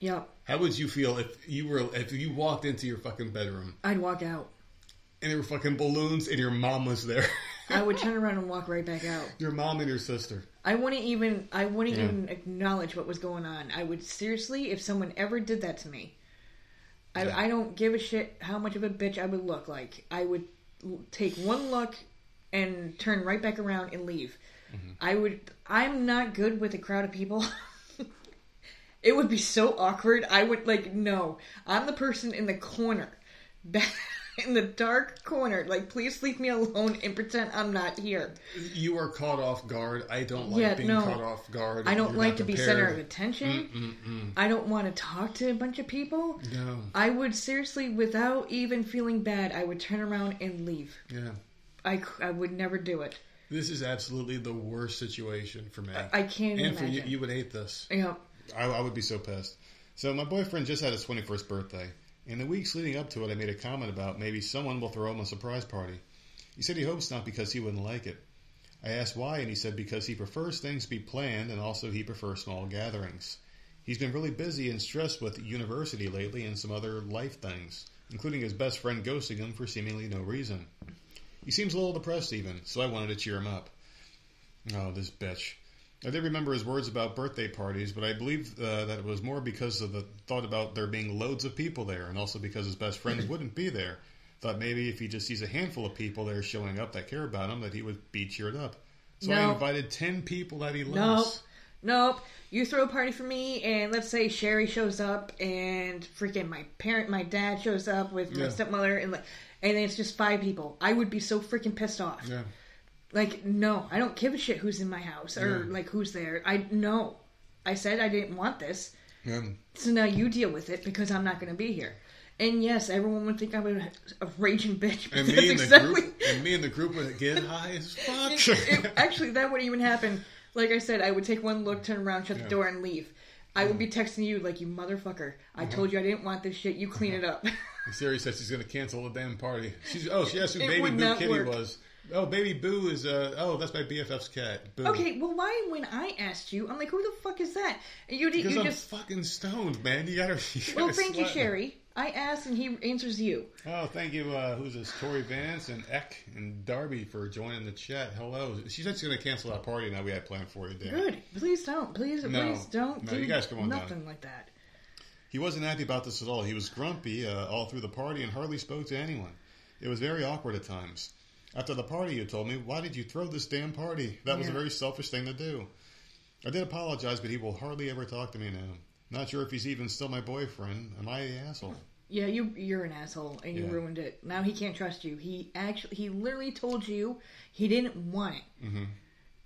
Yep. How would you feel if you were if you walked into your fucking bedroom I'd walk out. and there were fucking balloons and your mom was there? <laughs> I would turn around and walk right back out. your mom and your sister. I wouldn't even I wouldn't Yeah. even acknowledge what was going on. I would seriously, if someone ever did that to me, I, Yeah. I don't give a shit how much of a bitch I would look like. I would take one look and turn right back around and leave. Mm-hmm. I would. I'm not good with a crowd of people. <laughs> it would be so awkward. I would like no. I'm the person in the corner, <laughs> back in the dark corner. Like, please leave me alone and pretend I'm not here. You are caught off guard. I don't like Yeah, being no. caught off guard. I don't You're like to be center of attention. Mm-mm-mm. I don't want to talk to a bunch of people. No. I would seriously, without even feeling bad, I would turn around and leave. Yeah. I, I would never do it. This is absolutely the worst situation for me. I can't and for you, you would hate this. Know, I, I would be so pissed. So my boyfriend just had his 21st birthday. In the weeks leading up to it, I made a comment about maybe someone will throw him a surprise party. He said he hopes not because he wouldn't like it. I asked why, and he said because he prefers things to be planned and also he prefers small gatherings. He's been really busy and stressed with university lately and some other life things, including his best friend ghosting him for seemingly no reason. He seems a little depressed even, so I wanted to cheer him up. Oh, this bitch. I did remember his words about birthday parties, but I believe uh, that it was more because of the thought about there being loads of people there, and also because his best friends <laughs> wouldn't be there. Thought maybe if he just sees a handful of people there showing up that care about him, that he would be cheered up. So I invited ten people that he Nope. loves. Nope. You throw a party for me, and let's say Sherry shows up, and freaking my parent, my dad shows up with my Yeah. stepmother, and like, and it's just five people. I would be so freaking pissed off. Yeah. Like, no, I don't give a shit who's in my house or Yeah. like who's there. I no. I said I didn't want this, Yeah. so now you deal with it because I'm not going to be here. And yes, everyone would think I'm a, a raging bitch. And me and the exactly- group, and me and the group would get <laughs> high as fuck. it, it- actually, that wouldn't even happen. Like I said, I would take one look, turn around, shut Yeah. the door, and leave. I would be texting you like, "You motherfucker! I Uh-huh. told you I didn't want this shit. You clean it up." Sherry says she's going to cancel the damn party. She's oh she asked who It Baby Boo Kitty work. was. Oh, Baby Boo is uh oh that's my BFF's cat. Boo. okay, well, why when I asked you, I'm like, "Who the fuck is that?" You did. Because You I'm just. fucking stoned, man. You gotta. You Well, gotta <laughs> thank you, me. Sherry. I asked, and he answers you. Oh, thank you. Uh, who's this? Tori Vance and Eck and Darby for joining the chat. Hello. She said she's going to cancel that party now we had planned for you, Dan. Good. Please don't. Please, No. please don't No, do you guys come on down. nothing like that. He wasn't happy about this at all. He was grumpy uh, all through the party and hardly spoke to anyone. It was very awkward at times. After the party, you told me, "Why did you throw this damn party? That was a very selfish thing to do." I did apologize, but he will hardly ever talk to me now. Not sure if he's even still my boyfriend. Am I the asshole? Yeah, you you're an asshole, and you Yeah. ruined it. Now he can't trust you. He actually, he literally told you he didn't want it, Mhm.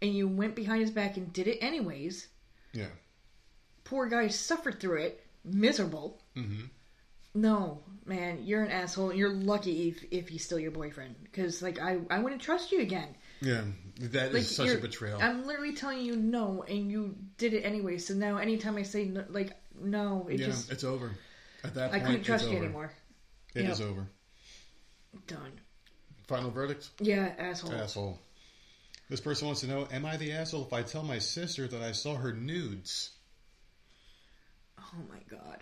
and you went behind his back and did it anyways. Yeah. Poor guy suffered through it, miserable. hmm No, man, you're an asshole. and You're lucky if, if he's still your boyfriend, because like I I wouldn't trust you again. Yeah. That is Like such a betrayal. I'm literally telling you no, and you did it anyway. So now, anytime I say no, like no, it yeah, just it's over. At that point, I couldn't trust you anymore. It Yep. is over. Done. Final verdict? Yeah, asshole. Asshole. This person wants to know: Am I the asshole if I tell my sister that I saw her nudes? Oh my god.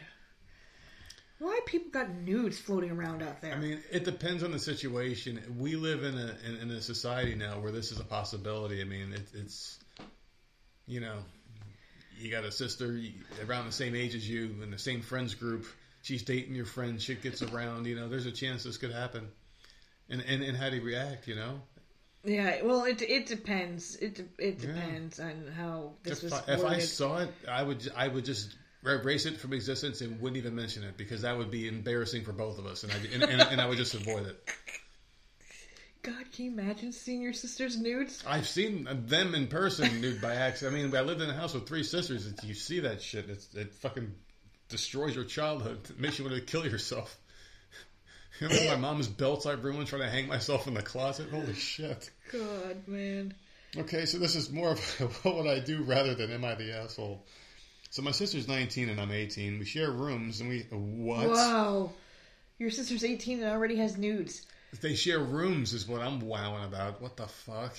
Why people got nudes floating around out there? I mean, it depends on the situation. We live in a in, in a society now where this is a possibility. I mean, it, it's you know, you got a sister around the same age as you in the same friends group. She's dating your friend. Shit gets around. You know, there's a chance this could happen. And and, and how do you react? You know, yeah, well, it it depends. It it Yeah. depends on how this if, was I, if I saw it, I would I would just erase it from existence and wouldn't even mention it because that would be embarrassing for both of us, and I and, and, and I would just avoid it. God, can you imagine seeing your sister's nudes? I've seen them in person, nude by accident. I mean, I lived in a house with three sisters. And you see that shit. It's, it fucking destroys your childhood. It makes you want to kill yourself. <laughs> You know, my mom's belts I ruined trying to hang myself in the closet. Holy shit. God, man. Okay, so this is more of <laughs> what would I do rather than am I the asshole? So my sister's 19 and I'm 18. We share rooms and we what? Wow. Your sister's 18 and already has nudes. They share rooms is what I'm wowing about. What the fuck?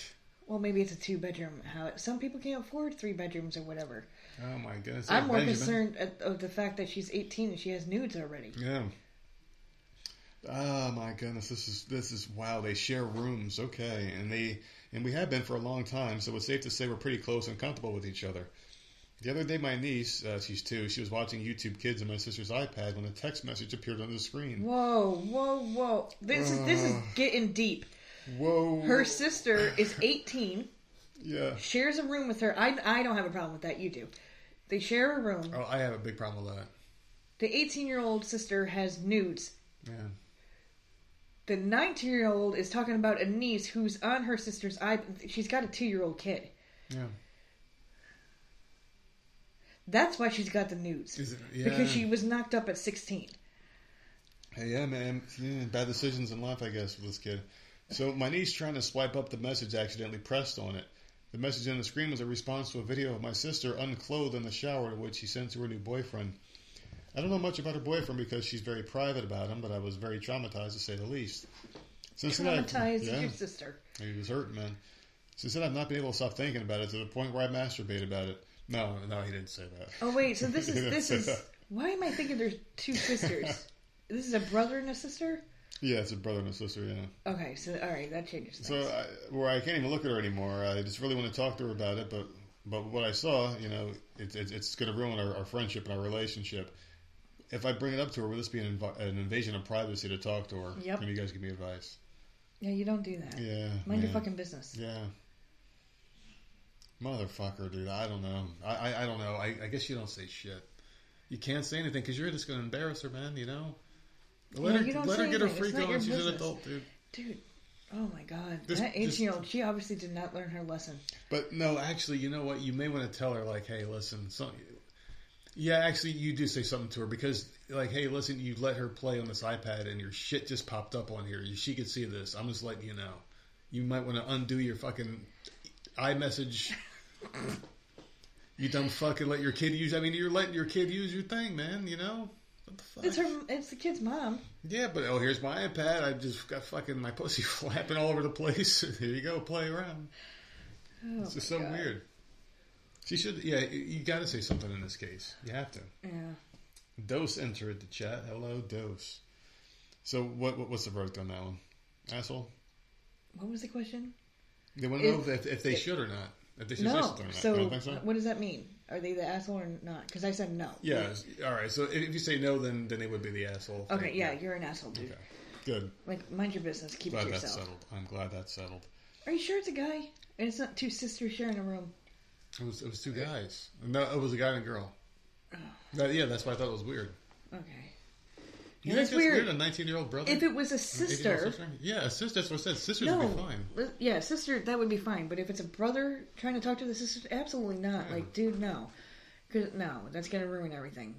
Well, maybe it's a two bedroom house. Some people can't afford three bedrooms or whatever. Oh my goodness. I'm more Benjamin. concerned at, of the fact that she's 18 and she has nudes already. Yeah. Oh my goodness, this is this is wow. They share rooms, okay, and they and we have been for a long time, so it's safe to say we're pretty close and comfortable with each other. The other day, my niece, uh, she's two, she was watching YouTube Kids on my sister's iPad when a text message appeared on the screen. Whoa, whoa, whoa! This is this is getting deep. Whoa! Her sister is 18, yeah. shares a room with her. I I don't have a problem with that. You do. They share a room. Oh, I have a big problem with that. The 18 year old sister has nudes. Yeah. The 19 year old is talking about a niece who's on her sister's iPad. She's got a two year old kid. Yeah. That's why she's got the nudes. Is it, yeah. Because she was knocked up at 16. Hey, yeah, man. Bad decisions in life, I guess, with this kid. So my niece trying to swipe up the message accidentally pressed on it. The message on the screen was a response to a video of my sister unclothed in the shower to which she sent to her new boyfriend. I don't know much about her boyfriend because she's very private about him, but I was very traumatized to say the least. Since then, Traumatized yeah, your sister. he was hurting, man. Since then, I've not been able to stop thinking about it to the point where I masturbate about it. No, no, he didn't say that. Oh wait, so this is <laughs> this is why am I thinking there's two sisters? this is a brother and a sister? Yeah, it's a brother and a sister, yeah. Okay, so all right, that changes things. So I, where I can't even look at her anymore. I just really want to talk to her about it, but But what I saw, you know, it, it, it's going to ruin our, our friendship and our relationship. If I bring it up to her, will this be an, inv- an invasion of privacy to talk to her? Yep. Can you guys give me advice? Yeah, you don't do that. Yeah. Mind your fucking business. Yeah. Motherfucker, dude. I don't know. I, I, I don't know. I, I guess you don't say shit. You can't say anything because you're just going to embarrass her, man. You know. Let Yeah, her let her get her anything. It's freak on. She's an adult, dude. Dude, oh my god. This- that 18 year old, she obviously did not learn her lesson. But no, actually, you know what? You may want to tell her like, "Hey, listen, some, yeah, actually, you do say something to her because, like, hey, listen, you let her play on this iPad and your shit just popped up on here. She could see this. I'm just letting you know. You might want to undo your fucking iMessage. <clears throat> you dumb fucking let your kid use. I mean, you're letting your kid use your thing, man. You know what the fuck? It's her. It's the kid's mom. Yeah, but oh, here's my iPad. I just got fucking my <laughs> pussy flapping all over the place. <laughs> Here you go, play around. Oh It's just so God. weird. She should, yeah. You got to say something in this case. You have to. Yeah. Dose entered the chat. Hello, Dose. So what, what what's the verdict on that one? Asshole. What was the question? They want to know If- if, if they if- should or not. If they should say No. something or not. you So, so? what does that mean? Are they the asshole or not? Because I said no. Yeah. All right. So if, you say no, then then they would be the asshole. Okay. Yeah, you're an asshole, dude. Okay. Good. Like, mind your business. Keep it Glad to that's yourself. settled. I'm glad that's settled. Are you sure it's a guy? And it's not two sisters sharing a room. It was it was two guys. No, it was a guy and a girl. Oh. That- yeah, that's why I thought it was weird. Okay. You think that's weird. weird? A 19 year old brother. If it was a 18-year-old sister, Yeah, a sister. That's what I said. Sisters no, would be fine. yeah, sister, that would be fine. But if it's a brother trying to talk to the sister, absolutely not. Yeah. Like, dude, no, 'Cause- no, that's gonna ruin everything.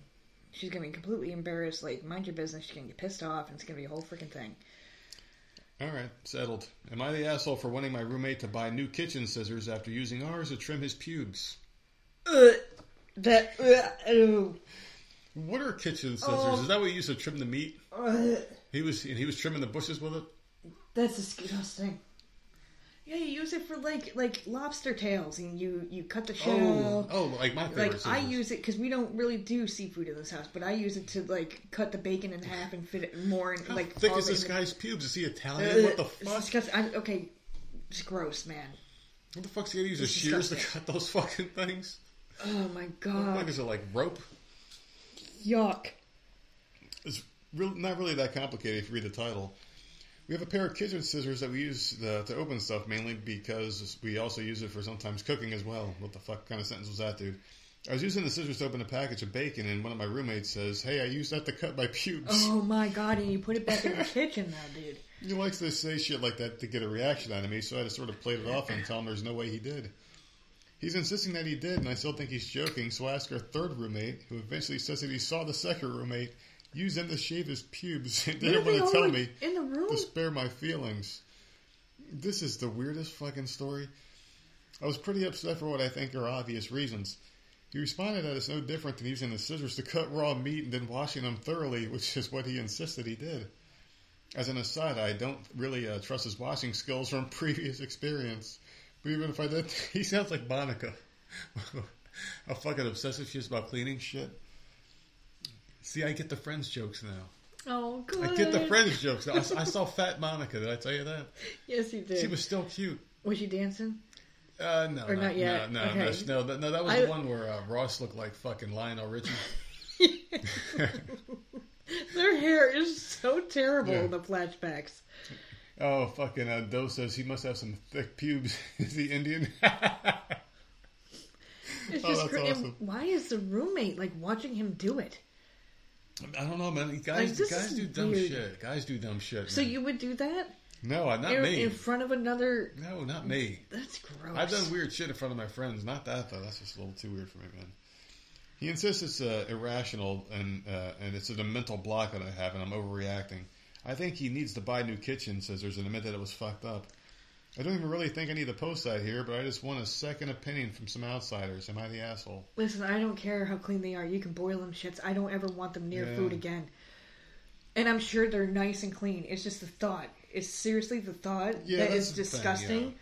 She's gonna be completely embarrassed. Like, mind your business. She's gonna get pissed off, and it's gonna be a whole freaking thing. All right, settled. Am I the asshole for wanting my roommate to buy new kitchen scissors after using ours to trim his pubes? Ugh, that. Ew. What are kitchen scissors? Oh. Is that what you used to trim the meat? Ugh, He was and he was trimming the bushes with it. that's disgusting. Yeah, you use it for like like lobster tails, and you you cut the shell. Oh, oh, like my favorite. Like I use it because we don't really do seafood in this house, but I use it to like cut the bacon in half and fit it more in How like. thick all is in this the- guy's pubes? Is he Uh, Italian? what the fuck? disgusting. I, okay, it's gross, man. What the fuck's he gonna use? His It's shears to cut those fucking things? Oh my god! What god, is it like rope? Yuck! It's real, not really that complicated if you read the title. We have a pair of kitchen scissors that we use uh, to open stuff mainly because we also use it for sometimes cooking as well. What the fuck kind of sentence was that, dude? I was using the scissors to open a package of bacon, and one of my roommates says, "Hey, I used that to cut my <laughs> pubes." Oh my god, and you put it back in the <laughs> kitchen now, dude. He likes to say shit like that to get a reaction out of me, so I just sort of played it off and tell him there's no way he did. He's insisting that he did, and I still think he's joking, so I ask our third roommate, who eventually says that he saw the second roommate use them to shave his pubes <laughs> and didn't want to tell me in the room? to spare my feelings. This is the weirdest fucking story. I was pretty upset for what I think are obvious reasons. He responded that it's no different than using the scissors to cut raw meat and then washing them thoroughly, which is what he insisted he did. As an aside, I don't really uh, trust his washing skills from <laughs> previous experience. But even if I did, he sounds like Monica. <laughs> a fucking obsessive shit about cleaning shit. See, I get the friends jokes now. Oh, good. I get the friends jokes. I, I <laughs> saw Fat Monica. Did I tell you that? Yes, you did. She was still cute. Was she dancing? Uh, no, Or not, not yet? No, no, Okay. no, no, no, that was I- the one where uh, Ross looked like fucking Lionel Richie. <laughs> Their hair is so terrible Yeah. in the flashbacks. Oh, fucking uh, Doe says he must have some thick pubes. <laughs> is he Indian? <laughs> It's Oh, just awesome. Why is the roommate like watching him do it? I don't know, man. Guys, Like, guys do dumb weird. shit. Guys do dumb shit. So man. you would do that no, not in, me. in front of another? no, not me. That's gross. I've done weird shit in front of my friends. Not that though. That's just a little too weird for me, man. He insists it's uh, irrational and uh, and it's a mental block that I have, and I'm overreacting. I think he needs to buy new kitchen scissors and admit that it was fucked up. I don't even really think I need to post that here, but I just want a second opinion from some outsiders. Am I the asshole? Listen, I don't care how clean they are. You can boil them shits. I don't ever want them near Yeah. food again. And I'm sure they're nice and clean. It's just the thought. It's seriously the thought Yeah, that's is the thing, disgusting.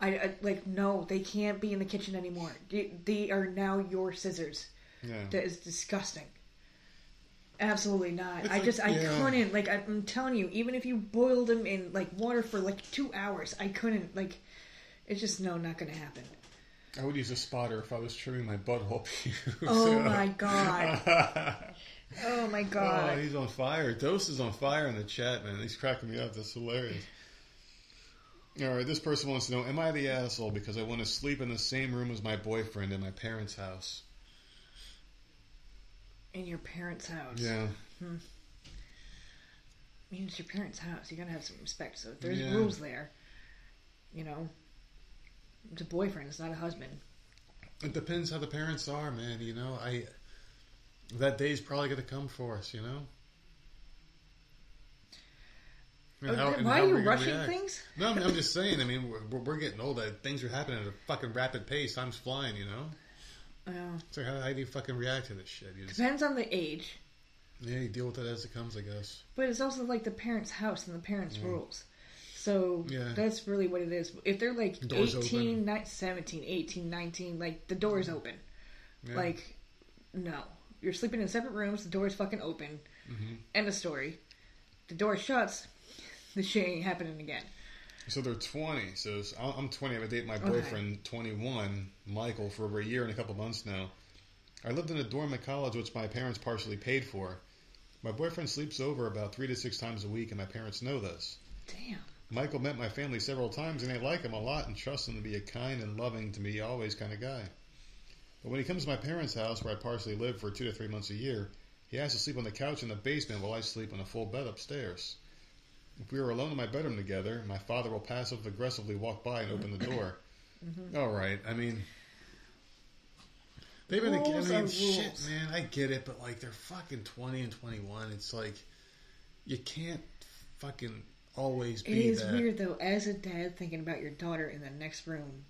I, I like no, they can't be in the kitchen anymore. They, they are now your scissors. Yeah. That is disgusting. Absolutely not. It's I like- just I yeah. couldn't like I'm telling you, even if you boiled them in like water for like two hours, I couldn't like. It's just no, not gonna happen. I would use a spotter if I was trimming my butthole. <laughs> Oh my god. <laughs> Oh my god. Oh, god. he's on fire. Dose is on fire in the chat, man. He's cracking me up. That's hilarious. All right, this person wants to know: Am I the asshole because I want to sleep in the same room as my boyfriend in my parents' house? In your parents' house. Yeah, hmm. I mean, it's your parents' house. You gotta have some respect. So if there's Yeah. rules there, you know, it's a boyfriend. It's not a husband. it depends how the parents are, man. You know, I that day's probably to come for us. You know. And oh, how- and Why are you rushing react. things? No, I mean, I'm just <laughs> saying. I mean, we're, we're getting old. Things are happening at a fucking rapid pace. Time's flying. You know. Uh, So how, how do you fucking react to this shit? You just, depends on the age, yeah, you deal with it as it comes, I guess. but it's also like the parents' house and the parents' rules. So Yeah. that's really what it is. If they're like Doors 18, ni- 17, 18, 19, like the door's open. Yeah. Like, no. You're sleeping in separate rooms, the door is fucking open. Mm-hmm. End of story. The door shuts, <laughs> the shit ain't happening again. So they're 20. So I'm I'm 20. I've been dating my boyfriend, 21, Michael, for over a year and a couple months now. I lived in a dorm at college, which my parents partially paid for. My boyfriend sleeps over about three to six times a week, and my parents know this. Damn. Michael met my family several times, and they like him a lot and trust him to be a kind and loving, to me always kind of guy. But when he comes to my parents' house, where I partially live for two to three months a year, he has to sleep on the couch in the basement while I sleep on a full bed upstairs. If we are alone in my bedroom together, my father will passive aggressively walk by and open the door. <laughs> Mm-hmm. All right, I mean, they've been. I mean, shit, rules. man, I get it, but like they're fucking twenty and twenty-one. It's like you can't fucking always It is that. weird though, as a dad thinking about your daughter in the next room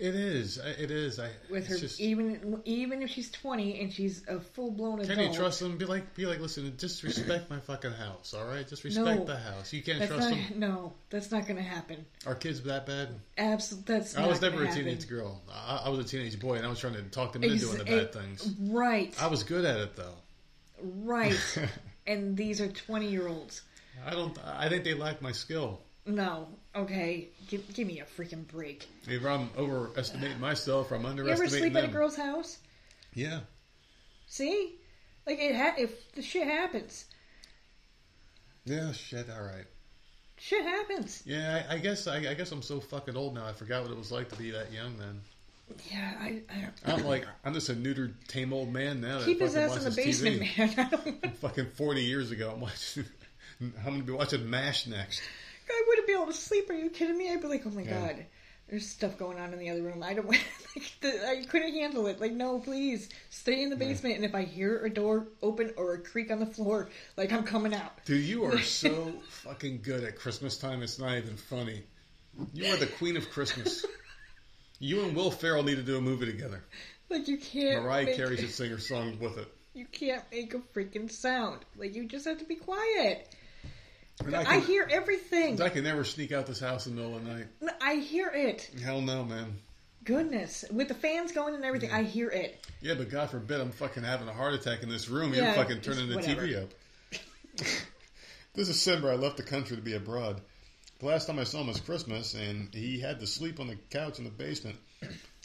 It is. It is. I with her, just, even even if she's twenty and she's a full blown adult. Can you trust them? Be like, be like, listen, just respect my fucking house, all right? Just respect No. the house. You can't trust not, them. <laughs> no, that's not going to happen. Are kids that bad? Absolutely, that's. I was never a happen. teenage girl. I, I was a teenage boy, and I was trying to talk them into doing the bad eh, things. Right, I was good at it though. right. <laughs> and these are twenty year olds. I don't. I think they lack my skill. No, okay, give, give me a freaking break. Either I'm overestimating myself, I'm underestimating. You ever sleep them. at a girl's house? Yeah. See, like it ha- if the shit happens, Yeah. Shit. All right. shit happens. Yeah. I, I guess. I, I guess I'm so fucking old now. I forgot what it was like to be that young then. Yeah, I. I I'm like, I'm just a neutered, tame old man now. Keep his ass in the basement, TV. man. <laughs> I don't, fucking 40 years ago. I'm watching. <laughs> I'm gonna be watching Mash next. I wouldn't be able to sleep. Are you kidding me? I'd be like, oh my Yeah. god, there's stuff going on in the other room. I don't. <laughs> Want, like, the, I couldn't handle it. Like, no, please stay in the basement. And if I hear a door open or a creak on the floor, like I'm coming out. Dude, you are <laughs> so fucking good at Christmas time. It's not even funny. You are the queen of Christmas. <laughs> You and Will Ferrell need to do a movie together. Like you can't. Mariah make, Carey should sing her song with it. You can't make a freaking sound. Like you just have to be quiet. I, I hear everything. I can never sneak out this house in the middle of the night. I hear it. Hell no, man. Goodness, with the fans going and everything, I hear it. Yeah, but God forbid I'm fucking having a heart attack in this room. Yeah, You're fucking turning the just TV up. <laughs> this December, I left the country to be abroad. The last time I saw him was Christmas, and he had to sleep on the couch in the basement.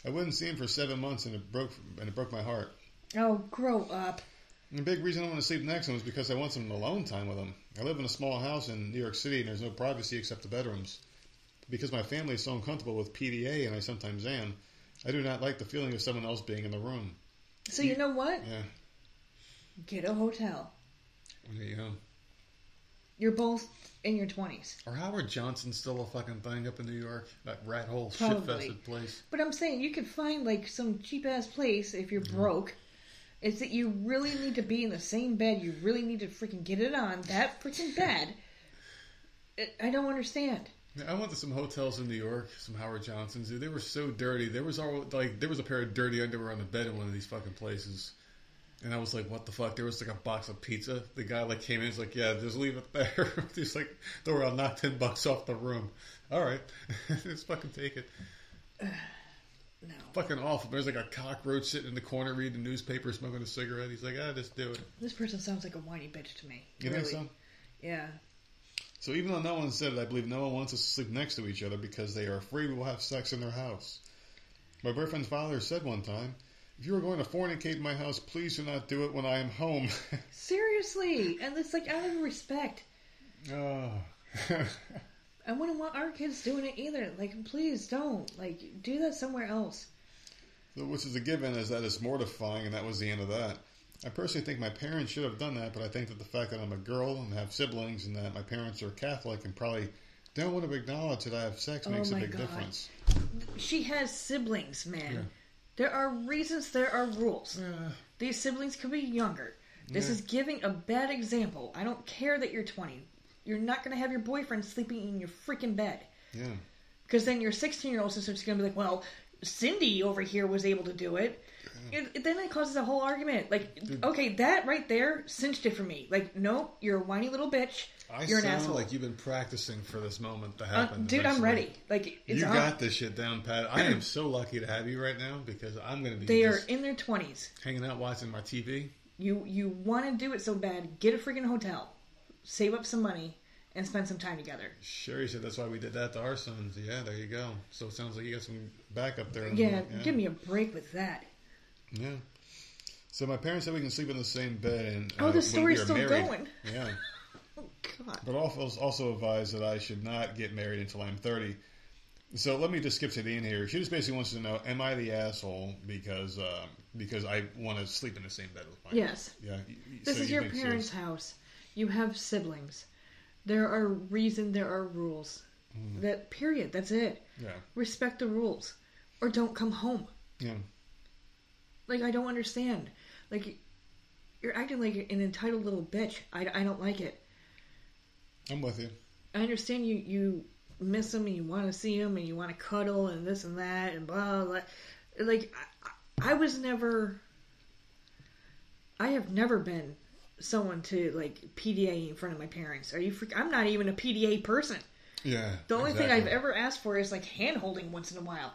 I wouldn't see him for seven months, and it broke and it broke my heart. Oh, grow up. And the big reason I want to sleep next to him is because I want some alone time with him. I live in a small house in New York City, and there's no privacy except the bedrooms. Because my family is so uncomfortable with PDA, and I sometimes am, I do not like the feeling of someone else being in the room. So you know what? Yeah, Get a hotel. there you go. You're both in your twenties. Are Howard Johnson still a fucking thing up in New York? That rat hole, Probably. shit-fested place. But I'm saying you could find like some cheap ass place if you're mm-hmm. broke. It's that you really need to be in the same bed. You really need to freaking get it on that freaking bed. I don't understand. I went to some hotels in New York, some Howard Johnsons. Dude, they were so dirty. There was all like there was a pair of dirty underwear on the bed in one of these fucking places. And I was like, what the fuck? There was like a box of pizza. The guy like came in, he's like, yeah, just leave it there. <laughs> he's like, don't worry, I'll knock ten bucks off the room. All right, <laughs> just fucking take it. <sighs> No. Fucking awful. There's like a cockroach sitting in the corner reading the newspaper, smoking a cigarette. He's like, ah, just do it. This person sounds like a whiny bitch to me. You really. think so? Yeah. So even though no one said it, I believe no one wants us to sleep next to each other because they are afraid we will have sex in their house. My boyfriend's father said one time, "If you are going to fornicate in my house, please do not do it when I am home." Seriously, and it's like out of respect. oh. <laughs> <laughs> I wouldn't want our kids doing it either. Like, please don't. Like, do that somewhere else. So, which is a given is that it's mortifying, and that was the end of that. I personally think my parents should have done that, but I think that the fact that I'm a girl and have siblings and that my parents are Catholic and probably don't want to acknowledge that I have sex Oh makes a oh big God. difference. She has siblings, man. Yeah. There are reasons, there are rules. Yeah. These siblings could be younger. This Yeah. is giving a bad example. I don't care that you're 20. You're not going to have your boyfriend sleeping in your freaking bed. Yeah. Because then your 16 year old sister's going to be like, well, Cindy over here was able to do it. It, it- then it causes a whole argument. Like, okay, that right there cinched it for me. Like, nope, you're a whiny little bitch. I you're an asshole. like you've been practicing for this moment to Uh, happen. dude, I'm ready. Like, it's You on. got this shit down, Pat. I am so <clears throat> lucky to have you right now because I'm going to be They are in their 20s. hanging out watching my TV. You you want to do it so bad, get a freaking hotel, save up some money, and spend some time together. Sherry said that's why we did that to our sons. Yeah, there you go. So it sounds like you got some backup there. Yeah, give me a break with that. Yeah. So my parents said we can sleep in the same bed, and Oh, uh, the story's we still married- going. Yeah, <laughs> Oh God. but also advised that I should not get married until I'm 30. So let me just skip to the end here. She just basically wants to know: Am I the asshole because uh, because I want to sleep in the same bed with my Yes. Yeah. This so is you your parents' house. You have siblings. There are reason. There are rules. Mm-hmm. That period. That's it. Yeah. Respect the rules, or don't come home. Yeah. Like I don't understand. Like you're acting like an entitled little bitch. I, I don't like it. I'm with you. I understand you you miss them and you want to see them and you want to cuddle and this and that and blah blah. Like I, I was never. I have never been someone to like PDA in front of my parents. Are you? Freak- I'm not even a PDA person. Yeah. The only thing I've ever asked for is like hand holding once in a while,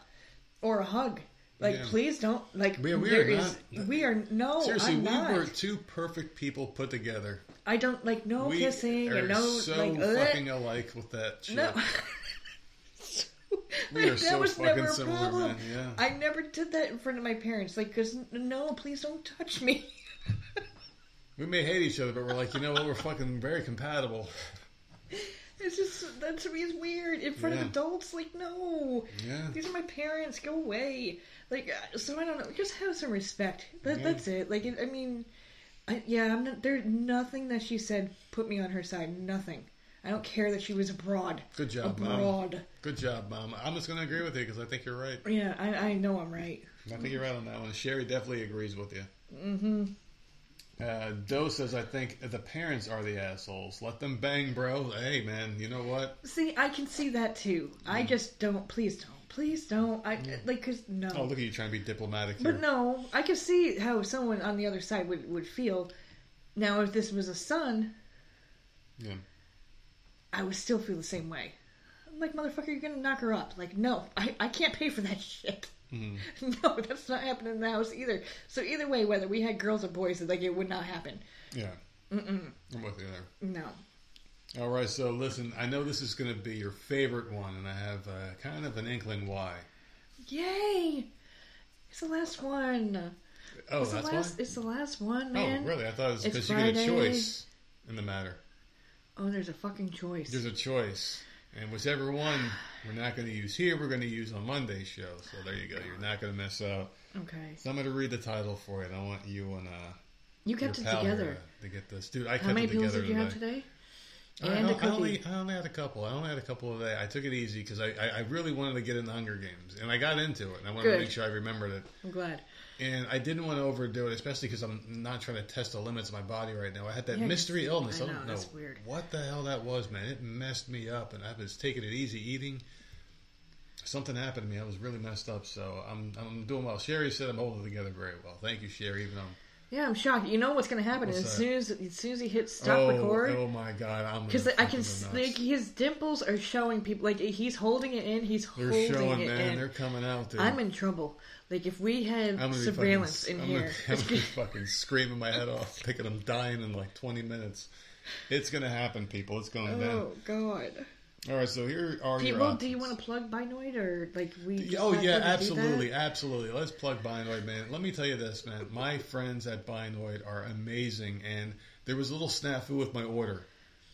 or a hug. Like Yeah. please don't like. We- we are is- not- we are no. Seriously, I'm we not. were two perfect people put together. I don't like no we kissing and no so like. ugh. fucking alike with that shit. No. <laughs> We are that so was fucking never a similar, problem. man, yeah. I never did that in front of my parents. Like, cause no, please don't touch me. <laughs> We may hate each other, but we're like, you know what? We're fucking very compatible. <laughs> it's just that to me is weird in front Yeah. of adults. Like, no, Yeah. these are my parents. Go away. Like, uh, so I don't know. Just have some respect. That, Yeah. That's it. Like, I mean, I, yeah, I'm not. There's nothing that she said put me on her side. Nothing. I don't care that she was abroad. Good job, Mom. abroad. Good job, Mom. I'm just going to agree with you because I think you're right. Yeah, I, I know I'm right. I think you're right on that one. Sherry definitely agrees with you. Mm-hmm. Uh, Doe says, I think the parents are the assholes. Let them bang, bro. Hey, man, you know what? See, I can see that too. I Mm. just don't. Please don't. Please don't. I like cause no. Oh, look at you trying to be diplomatic here. but no, I can see how someone on the other side would would feel. Now, if this was a son, Yeah. I would still feel the same way. I'm like, motherfucker, you're gonna knock her up. Like, no, I, I can't pay for that <laughs> shit. Mhm. <laughs> No, that's not happening in the house either. So either way, whether we had girls or boys, like it would not happen. Yeah. Mm-mm. I'm with you there. No. All right, so listen, I know this is going to be your favorite one, and I have uh, kind of an inkling why. Yay! It's the last one. Oh, it's that's the last. why? It's the last one, man. Oh, really? I thought it was because you get a choice in the matter. Oh, there's a fucking choice. There's a choice. And whichever one we're not going to use here, we're going to use on Monday's show. So there you go. You're not going to mess up. Okay. So I'm going to read the title for you, I want you and uh, You kept it together. to, to get this. Dude, I kept How many it pills together did you today. have today? I, And I- a I only, I only had a couple. I only had a couple today. I took it easy because I, I, I really wanted to get into Hunger Games, and I got into it. And I wanted Good. to make sure I remembered it. I'm glad. And I didn't want to overdo it, especially because I'm not trying to test the limits of my body right now. I had that Yeah, mystery illness. I I, don't know that's weird. what the hell that was, man. It messed me up, and I was taking it easy eating. Something happened to me. I was really messed up, so I'm I'm doing well. Sherry said I'm holding together very well. Thank you, Sherry. Even though I'm Yeah, I'm shocked. You know what's going to happen as soon as as soon as he hits stop oh, record. oh my god, I'm Because I can, fucking s- go nuts. like, his dimples are showing people. Like he's holding it in. He's They're holding showing, it man. in. They're coming out, dude. I'm in trouble. Like if we had surveillance fucking, in I'm here, Gonna, I'm gonna be fucking screaming my head off, thinking I'm dying in like 20 minutes. It's gonna happen, people. It's going down. oh god. All right, so here are your People, do you want to plug Binoid or like we? Oh yeah, absolutely, absolutely. Let's plug Binoid, man. Let me tell you this, man. My friends at Binoid are amazing, and there was a little snafu with my order,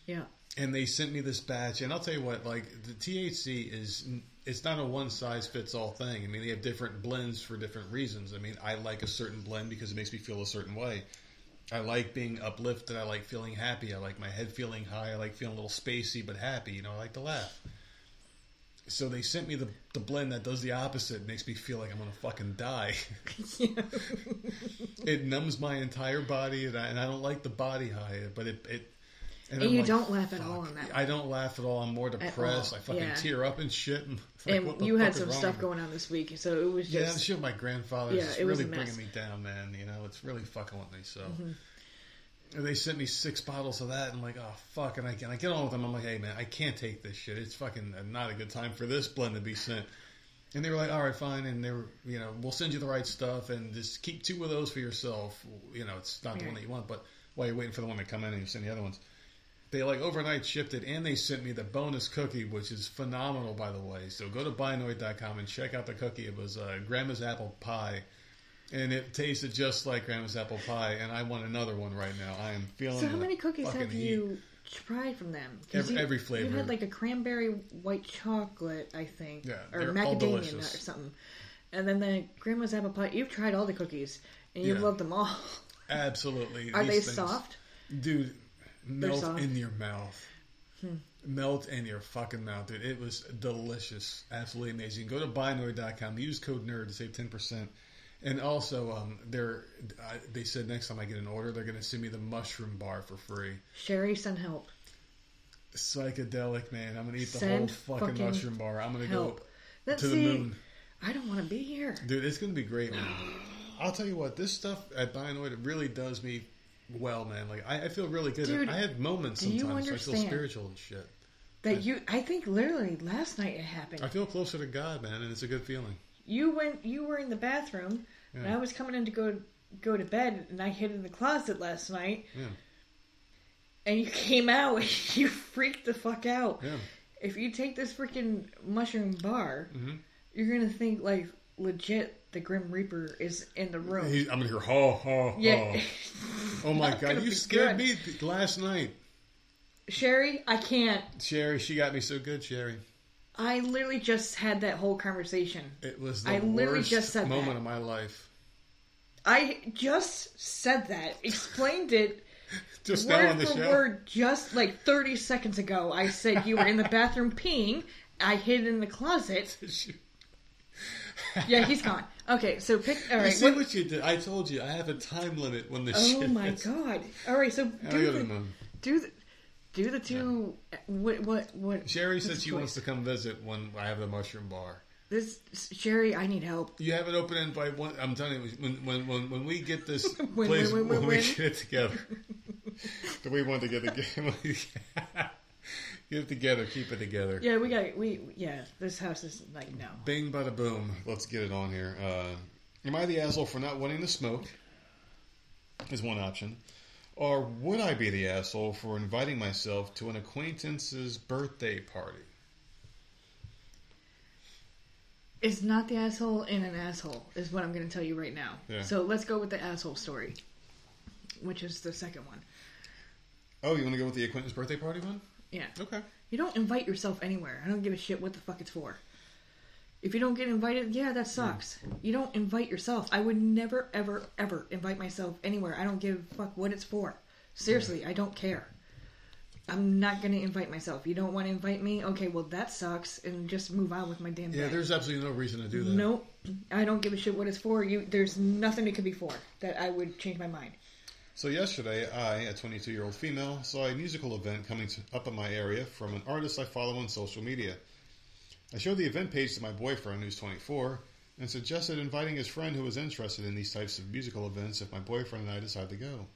Yeah. and they sent me this batch. And I'll tell you what, like the THC is, it's not a one size fits all thing. I mean, they have different blends for different reasons. I mean, I like a certain blend because it makes me feel a certain way. I like being uplifted. I like feeling happy. I like my head feeling high. I like feeling a little spacey but happy. You know, I like to laugh. So they sent me the the blend that does the opposite. It makes me feel like I'm gonna fucking die. <laughs> <laughs> it numbs my entire body, and I, and I don't like the body high. But it it And I'm you like, don't laugh at all on that I don't laugh at all. I'm more depressed. I fucking yeah. tear up and shit. And, <laughs> like, and you had some stuff going on this week, so it was Yeah, just I'm sure my grandfather Yeah, is it really bringing me down, man. You know, it's really fucking with me. So, Mm-hmm. and they sent me six bottles of that, and I'm like, oh fuck, and I and I get on with them. I'm like, hey man, I can't take this shit. It's fucking not a good time for this blend to be sent. And they were like, all right, fine, and they were, you know, we'll send you the right stuff, and just keep two of those for yourself. You know, it's not the one that you want, but while you're waiting for the one to come in, and you send the other ones. They like overnight shipped it, and they sent me the bonus cookie, which is phenomenal, by the way. So go to binoid.com and check out the cookie. It was uh, Grandma's apple pie, and it tasted just like Grandma's apple pie. And I want another one right now. I am feeling. So how many cookies have you tried from them? Every- you, every You had like a cranberry white chocolate, I think, Yeah, or macadamia nut or something. And then the grandma's apple pie. You've tried all the cookies, and you've Yeah. loved them all. <laughs> Absolutely. Are these they things- soft? dude? Melt in your mouth. Hmm. Melt in your fucking mouth, dude. It was delicious. Absolutely amazing. Go to binoid.com. Use code NERD to save 10%. And also, um, they're, I, they said next time I get an order, they're going to send me the mushroom bar for free. Sherry, send help. Psychedelic, man. I'm going to eat the Send whole fucking, fucking mushroom bar. I'm going to go Let's to the see. moon. I don't want to be here. Dude, it's going to be great, man. <gasps> I'll tell you what, this stuff at Binoid, it really does me well, man. Like, I, I feel really good. Dude, I had moments sometimes I feel spiritual and shit. That you, I think literally last night it happened. I feel closer to God, man, and it's a good feeling. You went, you were in the bathroom, and I was coming in to go go to bed, and I hid in the closet last night, Yeah, and you <laughs> came out, and <laughs> you freaked the fuck out. yeah. If you take this freaking mushroom bar, Mhm. you're gonna think like legit the Grim Reaper is in the room. He, I'm gonna hear ha ha ha. yeah. Oh my <laughs> god, you scared good. me last night, Sherry, I can't. Sherry. She got me so good, Sherry. I literally just had that whole conversation. It was the I literally just said moment that. of my life. I just said that, explained it <laughs> Just now word on the for show. word just like 30 seconds ago. I said you were in the bathroom peeing. I hid in the closet. <laughs> Yeah, he's gone. Okay, so pick. All You see What, what you did? I told you I have a time limit when the show oh my hits. god! All right, so do the, the do the do the two. What what what? Sherry said what's she wants to come visit when I have the mushroom bar. This Sherry, I need help. You have an open invite. One, I'm telling you, when when when, when we get this <laughs> When, place, when, when, when, we get it together, <laughs> do we want to get together? <laughs> <laughs> get it together, keep it together. Yeah, we got we yeah. This house is like no. Bing, bada, boom. Let's get it on here. Uh, am I the asshole for not wanting to smoke? Is one option. Or would I be the asshole for inviting myself to an acquaintance's birthday party? It's not the asshole in an asshole, is what I'm going to tell you right now. Yeah. So let's go with the asshole story, which is the second one. Oh, you want to go with the acquaintance birthday party one? Yeah. Okay. You don't invite yourself anywhere. I don't give a shit what the fuck it's for. If you don't get invited, yeah, that hmm. sucks. You don't invite yourself. I would never, ever, ever invite myself anywhere. I don't give a fuck what it's for. Seriously, hmm. I don't care. I'm not going to invite myself. You don't want to invite me? Okay, well, that sucks, and just move on with my damn Yeah, day. there's absolutely no reason to do that. Nope. I don't give a shit what it's for. You, there's nothing it could be for that I would change my mind. So yesterday, I, a 22-year-old female, saw a musical event coming to, up in my area from an artist I follow on social media. I showed the event page to my boyfriend, who's 24, and suggested inviting his friend who was interested in these types of musical events if my boyfriend and I decide to go.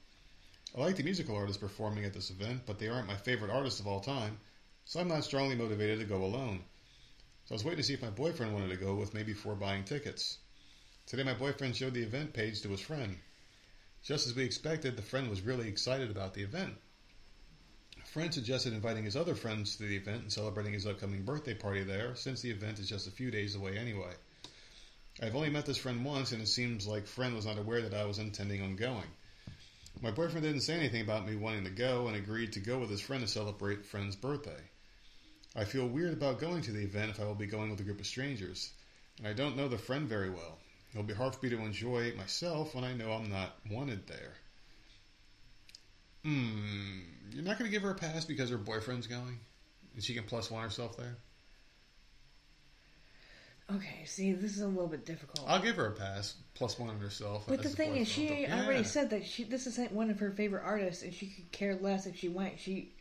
I like the musical artists performing at this event, but they aren't my favorite artists of all time, so I'm not strongly motivated to go alone. So I was waiting to see if my boyfriend wanted to go with me before buying tickets. Today, my boyfriend showed the event page to his friend. Just as we expected, the friend was really excited about the event. friend suggested inviting his other friends to the event and celebrating his upcoming birthday party there, since the event is just a few days away anyway. I've only met this friend once, and it seems like friend was not aware that I was intending on going. My boyfriend didn't say anything about me wanting to go and agreed to go with his friend to celebrate friend's birthday. I feel weird about going to the event if I will be going with a group of strangers, and I don't know the friend very well. It'll be hard for me to enjoy myself when I know I'm not wanted there. Hmm, you're not going to give her a pass because her boyfriend's going, and she can plus one herself there. Okay, see, this is a little bit difficult. I'll give her a pass, plus one on herself. but the thing is, she boyfriend. already said that she this isn't one of her favorite artists, and she could care less if she went. She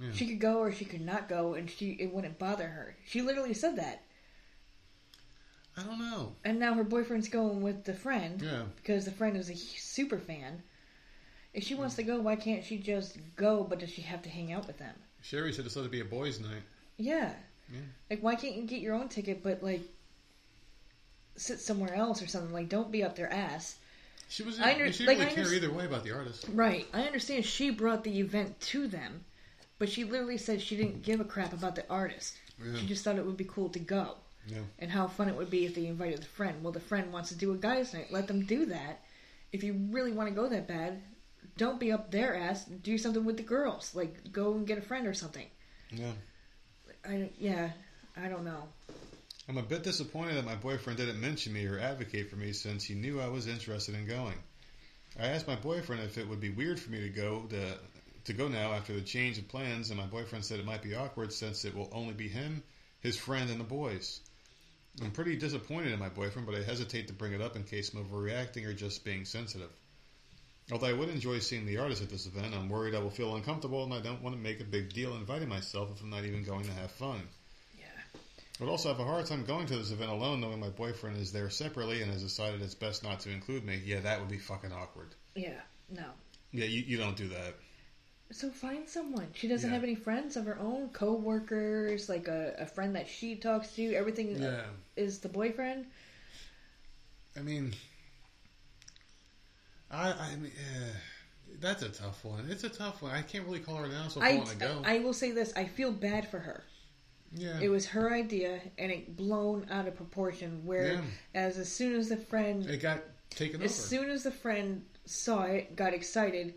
Yeah. she could go or she could not go, and she it wouldn't bother her. She literally said that. I don't know. And now her boyfriend's going with the friend Yeah. because the friend is a super fan. If she wants to go, why can't she just go? But does she have to hang out with them? Sherry said it's supposed to be a boys' night. Yeah. Yeah. Like, why can't you get your own ticket, but like sit somewhere else or something? Like, don't be up their ass. She was. I under- she like, didn't I really care either way about the artist. Right. I understand she brought the event to them, but she literally said she didn't give a crap about the artist. Yeah. She just thought it would be cool to go. Yeah. And how fun it would be if they invited the friend. Well, the friend wants to do a guys' night. Let them do that. If you really want to go that bad, don't be up their ass. Do something with the girls. Like, go and get a friend or something. Yeah. I, yeah, I don't know. I'm a bit disappointed that my boyfriend didn't mention me or advocate for me since he knew I was interested in going. I asked my boyfriend if it would be weird for me to go to to go now after the change of plans, and my boyfriend said it might be awkward since it will only be him, his friend, and the boys. I'm pretty disappointed in my boyfriend, but I hesitate to bring it up in case I'm overreacting or just being sensitive. Although I would enjoy seeing the artist at this event, I'm worried I will feel uncomfortable, and I don't want to make a big deal inviting myself if I'm not even going to have fun. Yeah. I would also have a hard time going to this event alone, knowing my boyfriend is there separately and has decided it's best not to include me. Yeah, that would be fucking awkward. Yeah, no. Yeah, you, you don't do that. So find someone. She doesn't Yeah. have any friends of her own, co-workers, like a, a friend that she talks to. Everything Yeah. is the boyfriend. I mean, I I mean, eh, that's a tough one. It's a tough one. I can't really call her an asshole I, go. I will say this: I feel bad for her. yeah, It was her idea, and it blown out of proportion. Where, Yeah. as as soon as the friend, it got taken over. as soon as the friend saw it, got excited,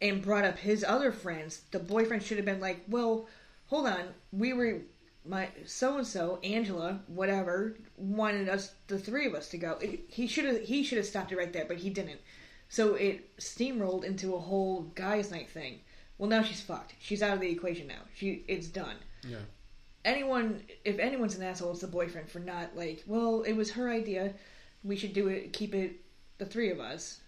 and brought up his other friends, the boyfriend should have been like, "Well, hold on, we were." My so and so Angela, whatever, wanted us the three of us to go. It- he should have he should have stopped it right there, but he didn't. So it steamrolled into a whole guys' night thing. Well, now she's fucked. She's out of the equation now. She it's done yeah, anyone if anyone's an asshole it's the boyfriend for not like well it was her idea we should do it keep it the three of us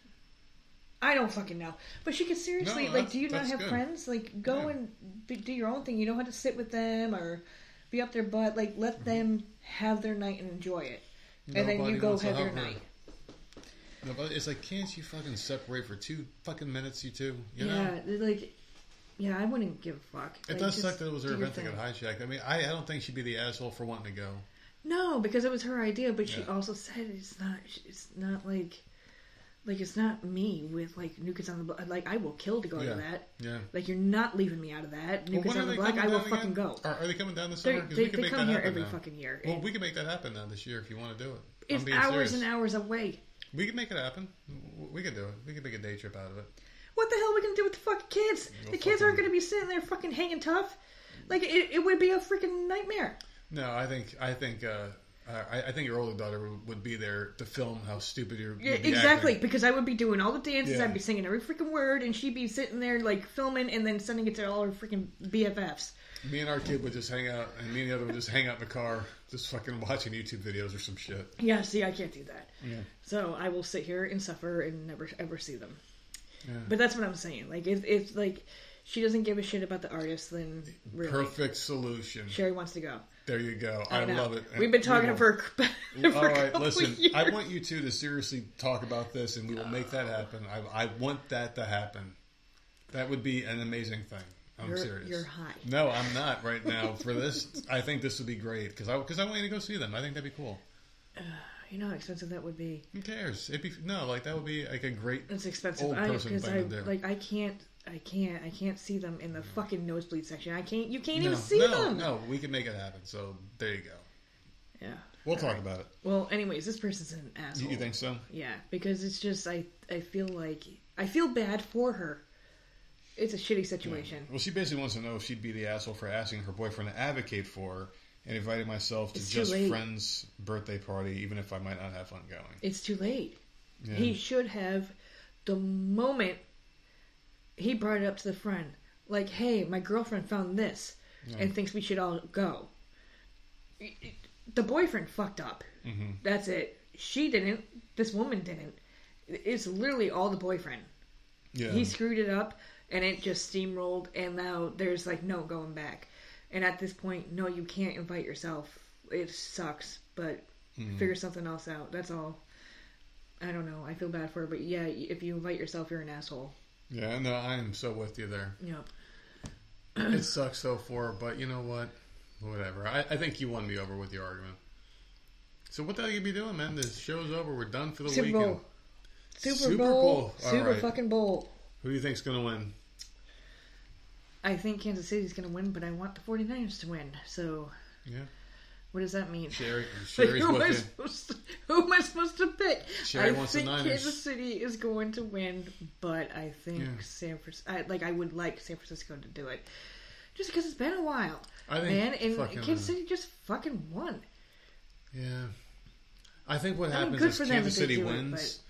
i don't fucking know but she could seriously No, like do you not have good. friends like go Yeah. and be, do your own thing you don't have to sit with them or be up their butt like let mm-hmm. them have their night and enjoy it and then you go have your her. night No, but it's like, can't you fucking separate for two fucking minutes, you two? You know? yeah they're like yeah i wouldn't give a fuck It Like, does suck that it was her event that got hijacked. I mean, I, I don't think she'd be the asshole for wanting to go. No, because it was her idea, but she also said it's not. It's not like, like it's not me with like New Kids on the Block. Like I will kill to go Yeah. to that. Yeah. Like you're not leaving me out of that. New Well, Kids when on the they Block. coming I will down fucking again? go. Are, are they coming down this They're- summer? 'Cause They, we can they make come that here happen every now. fucking year. Well, we can make that happen now this year if you want to do it. I'm it's being hours serious. and hours away. We can make it happen. We can do it. We can make a day trip out of it. What the hell are we gonna do with the fucking kids? Go the kids aren't fucking- gonna be sitting there fucking hanging tough. Like it, it would be a freaking nightmare. No, I think I think uh, I, I think your older daughter would, be there to film how stupid you're. Yeah, be exactly, acting. because I would be doing all the dances, Yeah. I'd be singing every freaking word, and she'd be sitting there like filming and then sending it to all her freaking BFFs. Me and our kid would just hang out, and me and the other would just hang out in the car, just fucking watching YouTube videos or some shit. Yeah, see, I can't do that. Yeah. So I will sit here and suffer and never ever see them. Yeah. But that's what I'm saying. Like, if if like she doesn't give a shit about the artist, then really, Perfect solution. Sherry wants to go. There you go. I, know. love it. We've been talking will- for, <laughs> for All a listen. years. I want you two to seriously talk about this, and we will make that happen. I, I want that to happen. That would be an amazing thing. I'm You're- serious. you're high. No, I'm not right now. For this, I think this would be great because I because I want you to go see them. I think that'd be cool. You know how expensive that would be. Who cares? It'd be no like that would be like a great. It's expensive. Old I person thing I to do. like I can't I can't. I can't see them in the fucking nosebleed section. I can't. You can't no, even see no, them. no, we can make it happen. So there you go. Yeah. We'll talk about it. Well, anyways, this person's an asshole. You, you think so? Yeah, because it's just I. I feel like I feel bad for her. It's a shitty situation. Well, she basically wants to know if she'd be the asshole for asking her boyfriend to advocate for her and inviting myself to It's just friend's birthday party, even if I might not have fun going. It's too late. Yeah. He should have the moment he brought it up to the friend, like, "Hey, my girlfriend found this and thinks we should all go." The boyfriend fucked up. hmm That's it. She didn't. This woman didn't. It's literally all the boyfriend. Yeah. He screwed it up, and it just steamrolled. And now there's like no going back. And at this point, no, you can't invite yourself. It sucks, but Mhm. figure something else out. That's all. I don't know. I feel bad for her, but yeah, if you invite yourself, you're an asshole. Yeah, no, I am so with you there. Yep. it sucks so far, but you know what? Whatever. I, I think you won me over with your argument. So what the hell you be doing, man? This show's over. We're done for the weekend. Super weekend. Bowl. Super, Super Bowl. Bowl. Super right. fucking Bowl. Who do you think's gonna win? I think Kansas City's going to win, but I want the 49ers to win. So, Yeah, what does that mean? Sherry. <laughs> Sherry's who, am I supposed to, who am I supposed to pick? Sherry I wants think. Kansas City is going to win, but I think Yeah. San Francisco. I, like I would like San Francisco to do it, just because it's been a while, I think man. And fucking, Kansas uh, City just fucking won. Yeah. I think what I happens good is Kansas City do it, wins,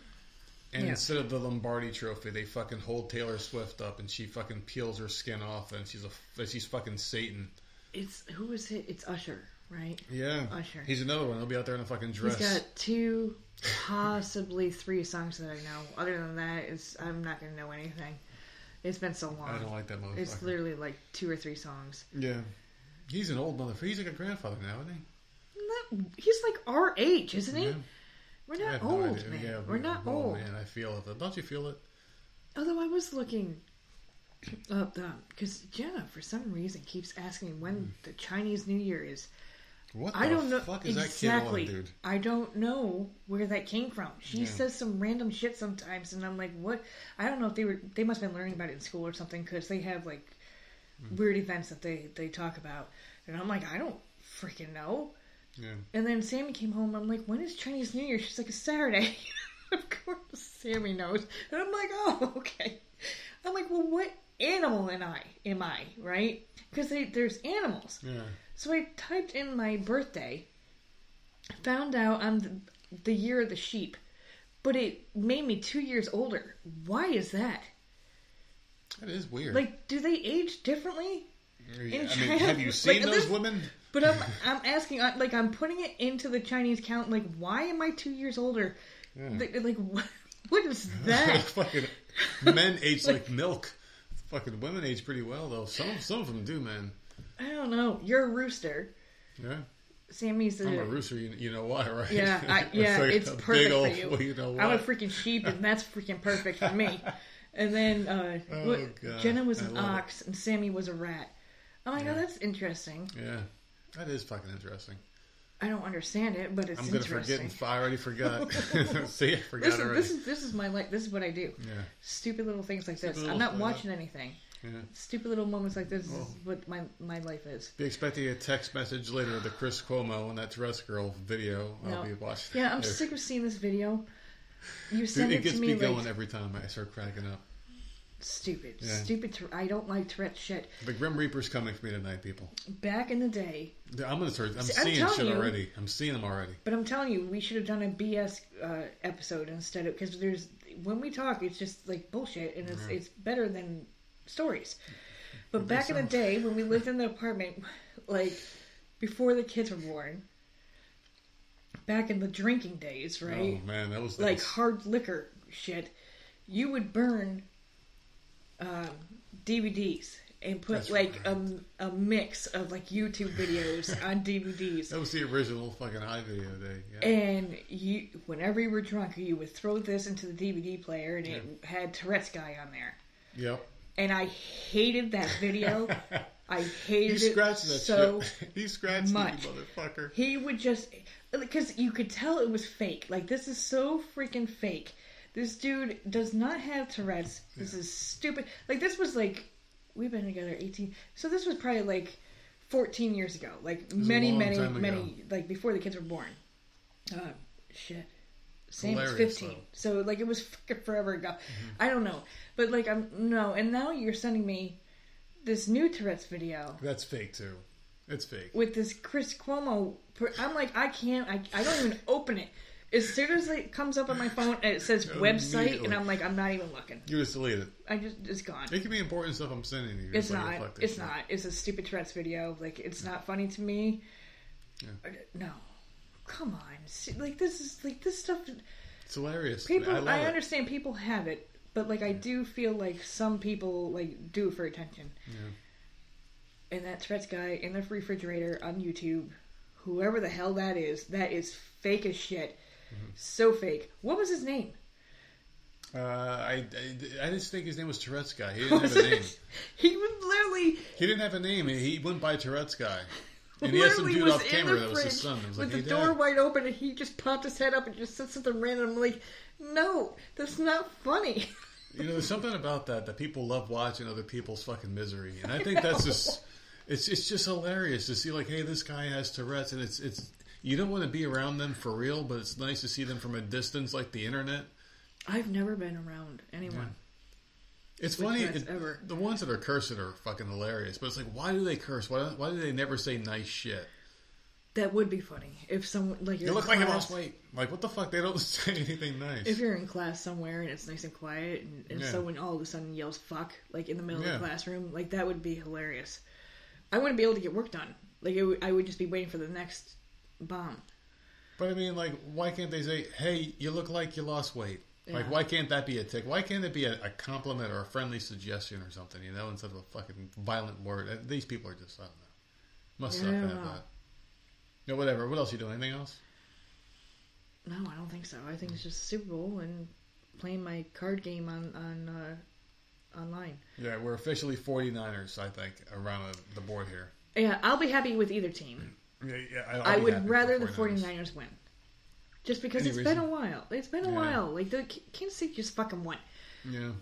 and Yeah. instead of the Lombardi Trophy, they fucking hold Taylor Swift up, and she fucking peels her skin off, and she's a she's fucking Satan. It's who is it? It's Usher, right? Yeah, oh, Usher. he's another one. He'll be out there in a fucking dress. He's got two, possibly three songs that I know. Other than that, it's I'm not gonna know anything. It's been so long. I don't like that motherfucker. It's literally like two or three songs. yeah, he's an old motherfucker. He's like a grandfather now, isn't he? Not, he's like our age, isn't he? Yeah. We're not no old, man. Yeah, We're not oh, old. Man, I feel it. Don't you feel it? Although I was looking up um, the because Jenna for some reason keeps asking when hmm. the Chinese New Year is. What I don't know fuck is exactly. that kid on, dude? I don't know where that came from. She Yeah. says some random shit sometimes, and I'm like, what? I don't know if they were. They must have been learning about it in school or something because they have like Hmm. weird events that they they talk about, and I'm like, I don't freaking know. Yeah. And then Sammy came home. I'm like, when is Chinese New Year? She's like, a Saturday. <laughs> of course, Sammy knows. And I'm like, oh, <laughs> okay. I'm like, well, what animal am I? Am I right? Because there's animals. Yeah. So I typed in my birthday, found out I'm the, the year of the sheep, but it made me two years older. Why is that? That is weird. Like, do they age differently? Yeah, in I mean, have you <laughs> seen like, those this- women? But I'm <laughs> I'm asking, like, I'm putting it into the Chinese count. Like, why am I two years older? Yeah. Like, like, what, <laughs> what is that? fucking men age like milk. Fucking women age pretty well though. Some some of them do, man. I don't know. You're a rooster. Yeah, Sammy's a, I'm a rooster. You, you know why, <laughs> right? Yeah, I, <laughs> yeah, like it's perfect old, for you. <laughs> well, you know I'm a freaking sheep, and that's freaking perfect for me. And then uh, Oh, what- God. Jenna was an love it. ox, and Sammy was a rat. I'm like, oh, that's interesting. yeah, that is fucking interesting. I don't understand it, but it's I'm gonna forget. And, I already forgot. <laughs> <laughs> See, I forgot This is, already. this is this is my like this is what I do. yeah, Stupid little things like this. I'm not watching anything. yeah. Stupid little moments like this Well. is oh. what my my life is. Be expecting a text message later of the Chris Cuomo and that Tourette's girl video. No. I'll be watching. That. Yeah, I'm Dude, sick of seeing this video. You Dude, send it it, gets to me me going like every time I start cracking up. Stupid, Yeah. stupid. Tour- I don't like Tourette shit. The Grim Reaper's coming for me tonight, people. Back in the day, I'm gonna start. I'm See, I'm seeing shit you. already. I'm seeing them already. But I'm telling you, we should have done a BS uh, episode instead of because there's when we talk, it's just like bullshit, and it's Yeah. it's better than stories. But back in the day when we lived in the apartment, <laughs> like before the kids were born, back in the drinking days, right? Oh man, that was like nice. hard liquor shit, you would burn um, DVDs and put That's like right. a, a mix of like YouTube videos <laughs> on DVDs. That was the original fucking high video day. Yeah. And you, whenever you were drunk, you would throw this into the DVD player, and it had Tourette's guy on there. yep. And I hated that video. <laughs> I He hated it that so. shit. <laughs> he scratched much. you motherfucker. He would just because you could tell it was fake. Like this is so freaking fake. This dude does not have Tourette's. This is stupid. Like this was like we've been together eighteen. So this was probably like fourteen years ago. Like many, many, many. Like before the kids were born. Uh, shit. Same is Hilarious, fifteen. though. Mm-hmm. So like it was fucking forever ago. I don't know, but like I'm no. And now you're sending me this new Tourette's video That's fake too. It's fake. with this Chris Cuomo. I'm like, I can't. I, I don't even open it. As soon as it comes up on my phone and it says website, and I'm like, I'm not even looking. You just delete it. I just it's gone. It could be important stuff I'm sending you. It's not. It's not. It's a stupid Tourette's video. Like it's not funny to me. Yeah. No, come on. Like this is like this stuff. It's hilarious. People, I I, love it. understand people have it, but like I do feel like some people like do it for attention. Yeah. And that Tourette's guy in the refrigerator on YouTube, whoever the hell that is, that is fake as shit. Mm-hmm. So fake. What was his name? Uh, I, I, I just think his name was Tourette's guy. He <laughs> didn't have a name. <laughs> he was literally He didn't have a name. He went by Tourette's guy. And he had some dude off camera that was his son. Was with like, the hey, door Dad. wide open, and he just popped his head up and just said something random. I'm like, no, that's not funny. You know, there's something about that that people love watching other people's fucking misery, and I think <laughs> that's just it's it's just hilarious to see like, hey, this guy has Tourette's, and it's it's you don't want to be around them for real, but it's nice to see them from a distance, like the internet. I've never been around anyone. It's funny. It- ever. The ones that are cursing are fucking hilarious, but it's like, why do they curse? Why why do they never say nice shit? That would be funny if someone like you're look in like you lost weight. Like what the fuck? They don't <laughs> say anything nice. If you're in class somewhere and it's nice and quiet, and, and Yeah. someone all of a sudden yells "fuck" like in the middle Yeah. of the classroom, like that would be hilarious. I wouldn't be able to get work done. Like it would, I would just be waiting for the next bomb. But I mean, like, why can't they say, "Hey, you look like you lost weight"? Like, why can't that be a tick? Why can't it be a, a compliment or a friendly suggestion or something? You know, instead of a fucking violent word. Uh, These people are just I don't know. Must Yeah, suck I to have that. No, whatever. What else you doing? Anything else? No, I don't think so. I think it's just Super Bowl and playing my card game on on uh, online. Yeah, we're officially 49ers. I think around the board here. Yeah, I'll be happy with either team. Yeah, yeah, I would rather the 49ers. 49ers win. Just because Any it's reason? been a while. It's been a Yeah. while. Like the Kansas City just fucking won. Yeah,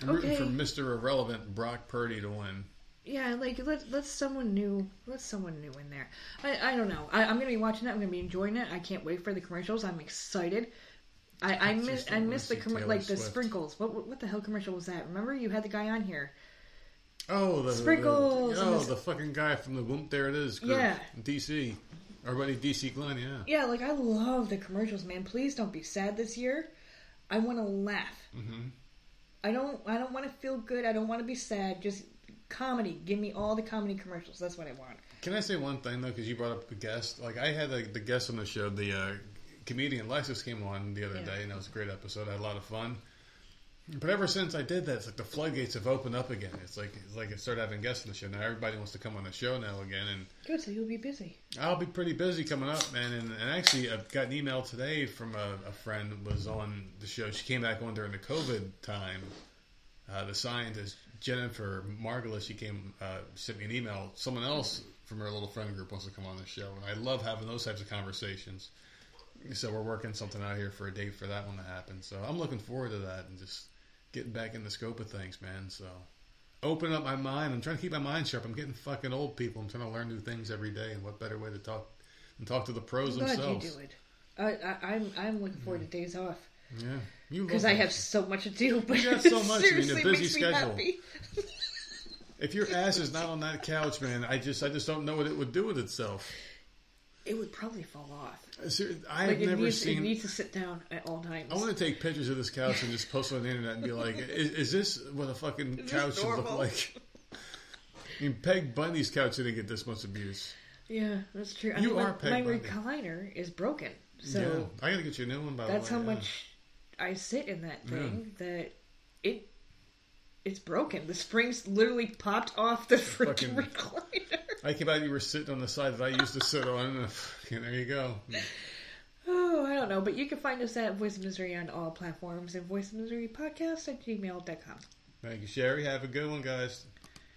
I'm rooting for Mr. Irrelevant Brock Purdy to win. Yeah, like let let someone new let someone new in there. I, I don't know. I, I'm gonna be watching it. I'm gonna be enjoying it. I can't wait for the commercials. I'm excited. I, I miss I miss the com- like the sprinkles. What, what what the hell commercial was that? Remember you had the guy on here. Oh, the Sprinkles The, oh, the- fucking guy from the Whoop. There it is. group. Yeah. DC. Everybody, DC Glenn. Yeah. Yeah, like I love the commercials, man. Please don't be sad this year. I want to laugh. hmm I don't I don't want to feel good. I don't want to be sad. Just comedy. Give me all the comedy commercials. That's what I want. Can I say one thing though? Because you brought up the guest. Like I had the, the guest on the show. The uh, comedian Lexus came on the other Yeah. day, and that was a great episode. I had a lot of fun. But ever since I did that, it's like the floodgates have opened up again. It's like it's like it started having guests on the show. Now everybody wants to come on the show now again, and Good, so you'll be busy. I'll be pretty busy coming up, man. And, and actually, I've got an email today from a, a friend who was on the show. She came back on during the COVID time. Uh, the scientist Jennifer Margulis, she came uh, sent me an email. Someone else from her little friend group wants to come on the show, and I love having those types of conversations. So we're working something out here for a date for that one to happen. So I'm looking forward to that and just getting back in the scope of things, man. So open up my mind. I'm trying to keep my mind sharp. I'm getting fucking old people. I'm trying to learn new things every day, and what better way to talk and talk to the pros I'm glad themselves? you do it. I, I, I'm I'm looking forward to mm. days off Yeah, you because I have so much to do. But You got <laughs> so much, I mean, a seriously busy schedule. happy. If your ass is not on that couch, man, I just I just don't know what it would do with itself. It would probably fall off. Ser- I've Like it never needs, it seen. needs to sit down at all times. I want to take pictures of this couch and just post it on the internet and be like, <laughs> is, is this what a fucking Is couch should look like? I mean, Peg Bundy's couch didn't get this much abuse. Yeah, that's true. I You mean, are my, Peg my Bundy. recliner is broken, so yeah, I gotta get you a new one. By that's the way. how yeah. much I sit in that thing that it it's broken. The springs literally popped off the freaking <laughs> recliner. I came out. You were sitting on the side that I used to sit on. And uh, there you go. Oh, I don't know, but you can find us at Voice of Misery on all platforms and Voice of Misery Podcast at gmail.com. Thank you, Sherry. Have a good one, guys.